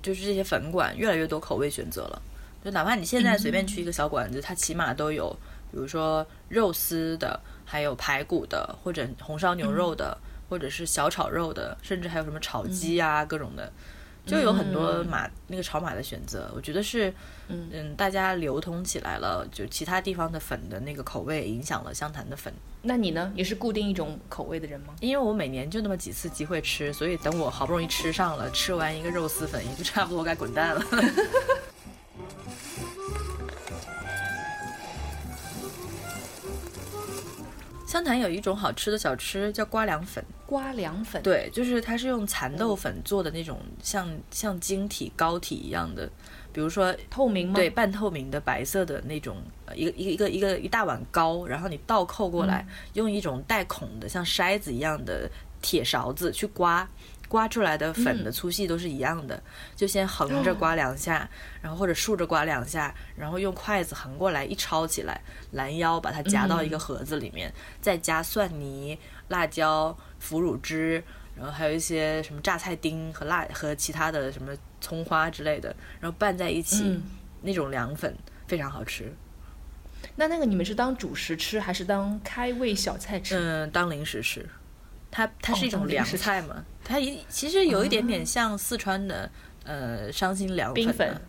Speaker 1: 就是这些粉馆越来越多口味选择了。就哪怕你现在随便去一个小馆子，它起码都有，比如说肉丝的，还有排骨的，或者红烧牛肉的，或者是小炒肉的，甚至还有什么炒鸡啊，各种的，就有很多马那个炒马的选择。我觉得是，嗯大家流通起来了，就其他地方的粉的那个口味影响了湘潭的粉。
Speaker 2: 那你呢？你是固定一种口味的人吗？
Speaker 1: 因为我每年就那么几次机会吃，所以等我好不容易吃上了，吃完一个肉丝粉，也就差不多该滚蛋了。(laughs) 湘潭有一种好吃的小吃叫瓜凉粉，
Speaker 2: 瓜凉粉，
Speaker 1: 对，就是它是用蚕豆粉做的那种像像晶体膏体一样的，比如说
Speaker 2: 透明吗？
Speaker 1: 对，半透明的白色的那种，呃一个一个一个一个一大碗膏，然后你倒扣过来，用一种带孔的像筛子一样的铁勺子去刮，刮出来的粉的粗细都是一样的，就先横着刮两下，然后或者竖着刮两下，然后用筷子横过来一抄起来，拦腰把它夹到一个盒子里面，再加蒜泥、辣椒、腐乳汁。然后还有一些什么榨菜丁和辣和其他的什么葱花之类的，然后拌在一起，
Speaker 2: 嗯
Speaker 1: 那种凉粉非常好吃。
Speaker 2: 那那个你们是当主食吃，还是当开胃小菜吃？
Speaker 1: 嗯，当零食吃，它它是一种凉菜嘛，它一其实有一点点像四川的、呃伤心凉
Speaker 2: 冰粉
Speaker 1: 啊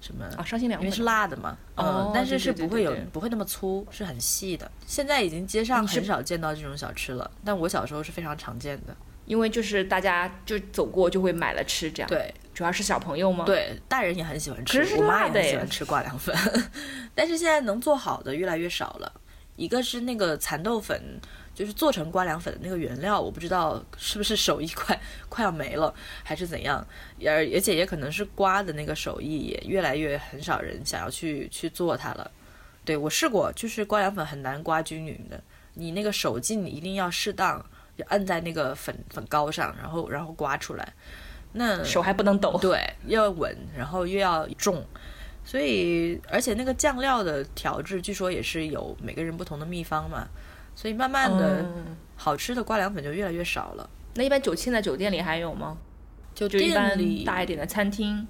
Speaker 1: 什么
Speaker 2: 啊，伤心凉粉
Speaker 1: 因为是辣的嘛，
Speaker 2: 哦
Speaker 1: 嗯，但是是不会有不会那么粗，是很细的。现在已经街上很少见到这种小吃了，但我小时候是非常常见的。
Speaker 2: 因为就是大家就走过就会买了吃，这样。，
Speaker 1: 对
Speaker 2: 主要是小朋友吗？，
Speaker 1: 对，大人也很喜欢吃，我妈也很喜欢吃挂凉粉，(laughs) 但是现在能做好的越来越少了。一个是那个蚕豆粉，就是做成瓜凉粉的那个原料，我不知道是不是手艺快快要没了，还是怎样，而而且也可能是刮的那个手艺也越来越很少人想要去去做它了。对我试过，就是瓜凉粉很难刮均匀的，你那个手劲一定要适当，就按在那个粉粉膏上，然后然后刮出来。那
Speaker 2: 手还不能抖。
Speaker 1: 对，要稳，然后又要重，所以而且那个酱料的调制，据说也是有每个人不同的秘方嘛，所以慢慢的
Speaker 2: 嗯
Speaker 1: 好吃的瓜凉粉就越来越少了。
Speaker 2: 那一般酒现在酒店里还有吗？
Speaker 1: 就
Speaker 2: 就一般大一点的餐厅，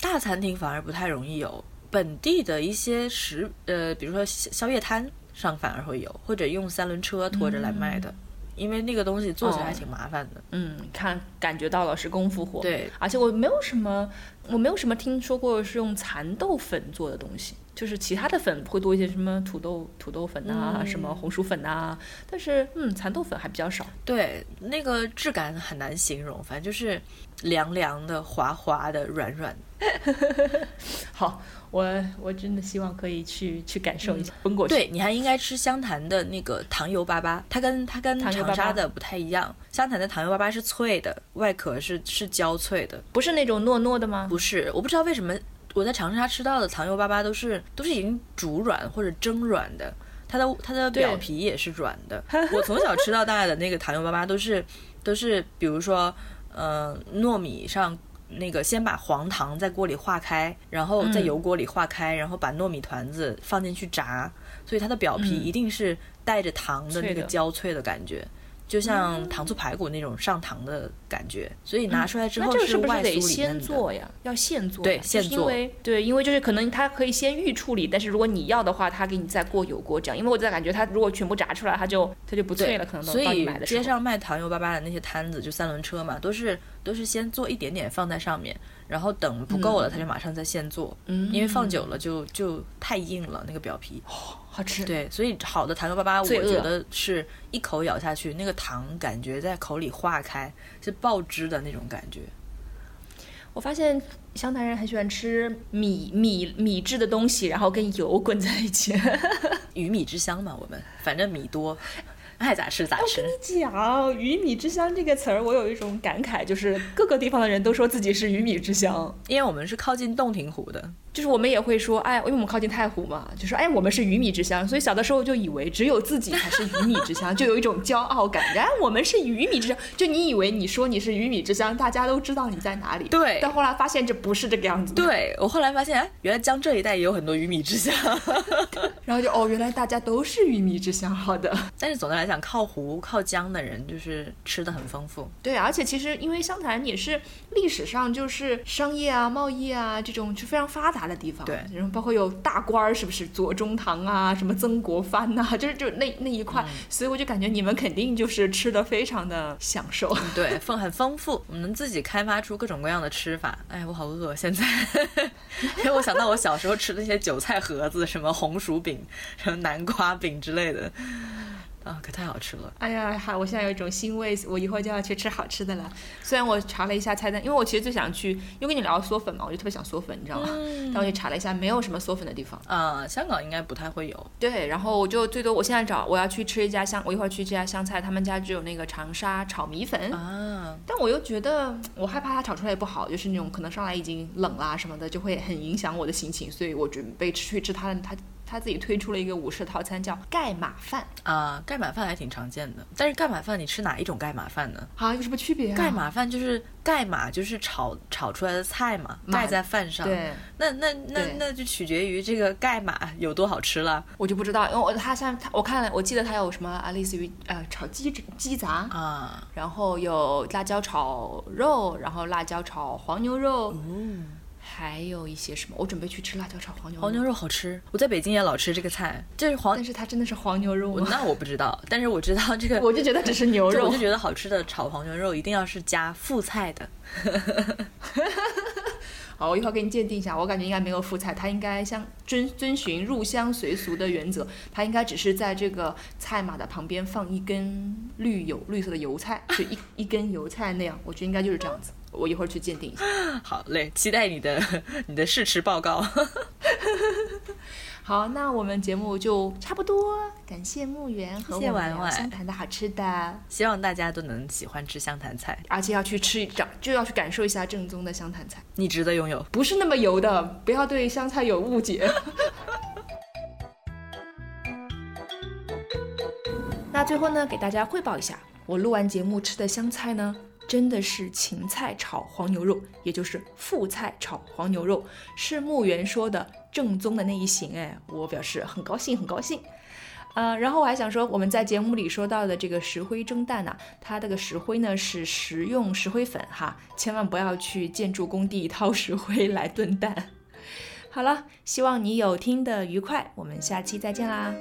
Speaker 1: 大餐厅反而不太容易有，本地的一些食呃，比如说宵宵夜摊上反而会有，或者用三轮车拖着来卖的，因为那个东西做起来
Speaker 2: 哦
Speaker 1: 挺麻烦的。
Speaker 2: 嗯，看感觉到了是功夫活。
Speaker 1: 对，
Speaker 2: 而且我没有什么，我没有什么听说过是用蚕豆粉做的东西，就是其他的粉会多一些，什么土豆土豆粉啊，
Speaker 1: 嗯
Speaker 2: 什么红薯粉啊，但是嗯，蚕豆粉还比较少。
Speaker 1: 对，那个质感很难形容，反正就是凉凉的、滑滑的、软软的。(laughs) (laughs)
Speaker 2: 好，我我真的希望可以去去感受一下奔过去。
Speaker 1: 对，你还应该吃湘潭的那个糖油粑粑，它跟它跟长沙的不太一样。湘潭的糖油粑粑是脆的，外壳是是焦脆的，
Speaker 2: 不是那种糯糯的吗？
Speaker 1: 不是，我不知道为什么我在长沙吃到的糖油粑粑都是都是已经煮软或者蒸软的，它的它的表皮也是软的。我从小吃到大的那个糖油粑粑都是都是，比如说，呃，糯米上。那个先把黄糖在锅里化开，然后在
Speaker 2: 嗯
Speaker 1: 油锅里化开，然后把糯米团子放进去炸，所以它的表皮
Speaker 2: 嗯
Speaker 1: 一定是带着糖的那个焦脆的感觉，就像糖醋排骨那种上糖的感觉。所以拿出来之后
Speaker 2: 那这个是不是得先。做呀？要现做，
Speaker 1: 对现做
Speaker 2: 因为对，因为就是可能它可以先预处理，但是如果你要的话，它给你再过油锅这样。因为我在感觉它如果全部炸出来，它就它就不脆了，可能
Speaker 1: 所以。街上卖糖油粑粑的那些摊子，就三轮车嘛，都是都是先做一点点放在上面，然后等不够了，他就马上再现做，
Speaker 2: 嗯
Speaker 1: 因为放久了就就太硬了那个表皮。
Speaker 2: 好吃。
Speaker 1: 对，所以好的糖油粑粑，我觉得是一口咬下去，那个糖感觉在口里化开，是爆汁的那种感觉。
Speaker 2: 我发现湘潭人很喜欢吃米米米制的东西，然后跟油 (laughs) 滚在一起。(laughs)
Speaker 1: 鱼米之乡嘛，我们反正米多，爱咋吃咋吃。
Speaker 2: 讲“鱼米之乡”这个词儿，我有一种感慨，就是各个地方的人都说自己是鱼米之乡，
Speaker 1: 因为我们是靠近洞庭湖的。
Speaker 2: 就是我们也会说，哎，因为我们靠近太湖嘛，就说，哎，我们是鱼米之乡，所以小的时候就以为只有自己才是鱼米之乡，(laughs) 就有一种骄傲感。哎，我们是鱼米之乡，就你以为你说你是鱼米之乡，大家都知道你在哪里。
Speaker 1: 对。
Speaker 2: 但后来发现这不是这个样子。
Speaker 1: 对我后来发现，哎，原来江浙一带也有很多鱼米之乡。(laughs)
Speaker 2: 然后就哦，原来大家都是鱼米之乡。好的。
Speaker 1: 但是总的来讲，靠湖靠江的人就是吃的很丰富。
Speaker 2: 对，而且其实因为湘潭也是历史上就是商业啊、贸易啊这种就非常发达的地方。
Speaker 1: 对。
Speaker 2: 然后包括有大官儿，是不是左宗棠啊，什么曾国藩呐，就是就那那一块，所以我就感觉你们肯定就是吃的非常的享受，
Speaker 1: 对，丰很丰富，我们能自己开发出各种各样的吃法。哎，我好饿现在，(laughs) 因为我想到我小时候吃的那些韭菜盒子，什么红薯饼、什么南瓜饼之类的。啊，可太好吃了！
Speaker 2: 哎呀，好，我现在有一种欣慰，我一会儿就要去吃好吃的了。虽然我查了一下菜单，因为我其实最想去，因为跟你聊嗦粉嘛，我就特别想嗦粉，你知道吗？但我去查了一下，没有什么嗦粉的地方。
Speaker 1: 啊，香港应该不太会有。
Speaker 2: 对，然后我就最多，我现在找我要去吃一家香，我一会儿去这家湘菜，他们家只有那个长沙炒米粉啊。但我又觉得我害怕它炒出来不好，就是那种可能上来已经冷啦什么的，就会很影响我的心情，所以我准备去吃它的它。他自己推出了一个武士套餐，叫盖码饭
Speaker 1: 啊，盖码饭还挺常见的。但是盖码饭你吃哪一种盖码饭呢？
Speaker 2: 啊，有什么区别？
Speaker 1: 盖码饭就是盖码，就是炒炒出来的菜嘛，盖在饭上。
Speaker 2: 对，
Speaker 1: 那那那那就取决于这个盖码有多好吃了。
Speaker 2: 我就不知道，因为我他像他，我看了，我记得他有什么啊，类似于呃炒鸡鸡杂
Speaker 1: 啊，
Speaker 2: 然后有辣椒炒肉，然后辣椒炒黄牛肉。还有一些什么？我准备去吃辣椒炒黄牛。
Speaker 1: 黄牛肉好吃，我在北京也老吃这个菜。这是黄，
Speaker 2: 但是它真的是黄牛肉吗？(laughs)
Speaker 1: 那我不知道，(laughs) 但是我知道这个，(laughs)
Speaker 2: 我就觉得只是牛肉。
Speaker 1: 我就觉得好吃的炒黄牛肉一定要是加副菜的。
Speaker 2: 好，我一会儿给你鉴定一下，我感觉应该没有副菜，它应该相遵遵循入乡随俗的原则，它应该只是在这个菜码的旁边放一根绿油绿色的油菜，就一 (laughs) 一根油菜那样，我觉得应该就是这样子。我一会儿去鉴定一下。
Speaker 1: 好嘞，期待你的 (laughs) 你的试吃报告。(laughs)
Speaker 2: 好，那我们节目就差不多，感谢木源和我们聊湘潭的好吃的。
Speaker 1: 希望大家都能喜欢吃湘潭菜，
Speaker 2: 而且要去吃一张，就要去感受一下正宗的湘潭菜。
Speaker 1: 你值得拥有，
Speaker 2: 不是那么油的，不要对湘菜有误解。(laughs) 那最后呢，给大家汇报一下，我录完节目吃的湘菜呢。真的是芹菜炒黄牛肉，也就是副菜炒黄牛肉，是木源说的正宗的那一型。哎，我表示很高兴，很高兴。呃，然后我还想说，我们在节目里说到的这个石灰蒸蛋呢，它这个石灰呢是食用石灰粉哈，千万不要去建筑工地掏石灰来炖蛋。好了，希望你有听的愉快，我们下期再见啦。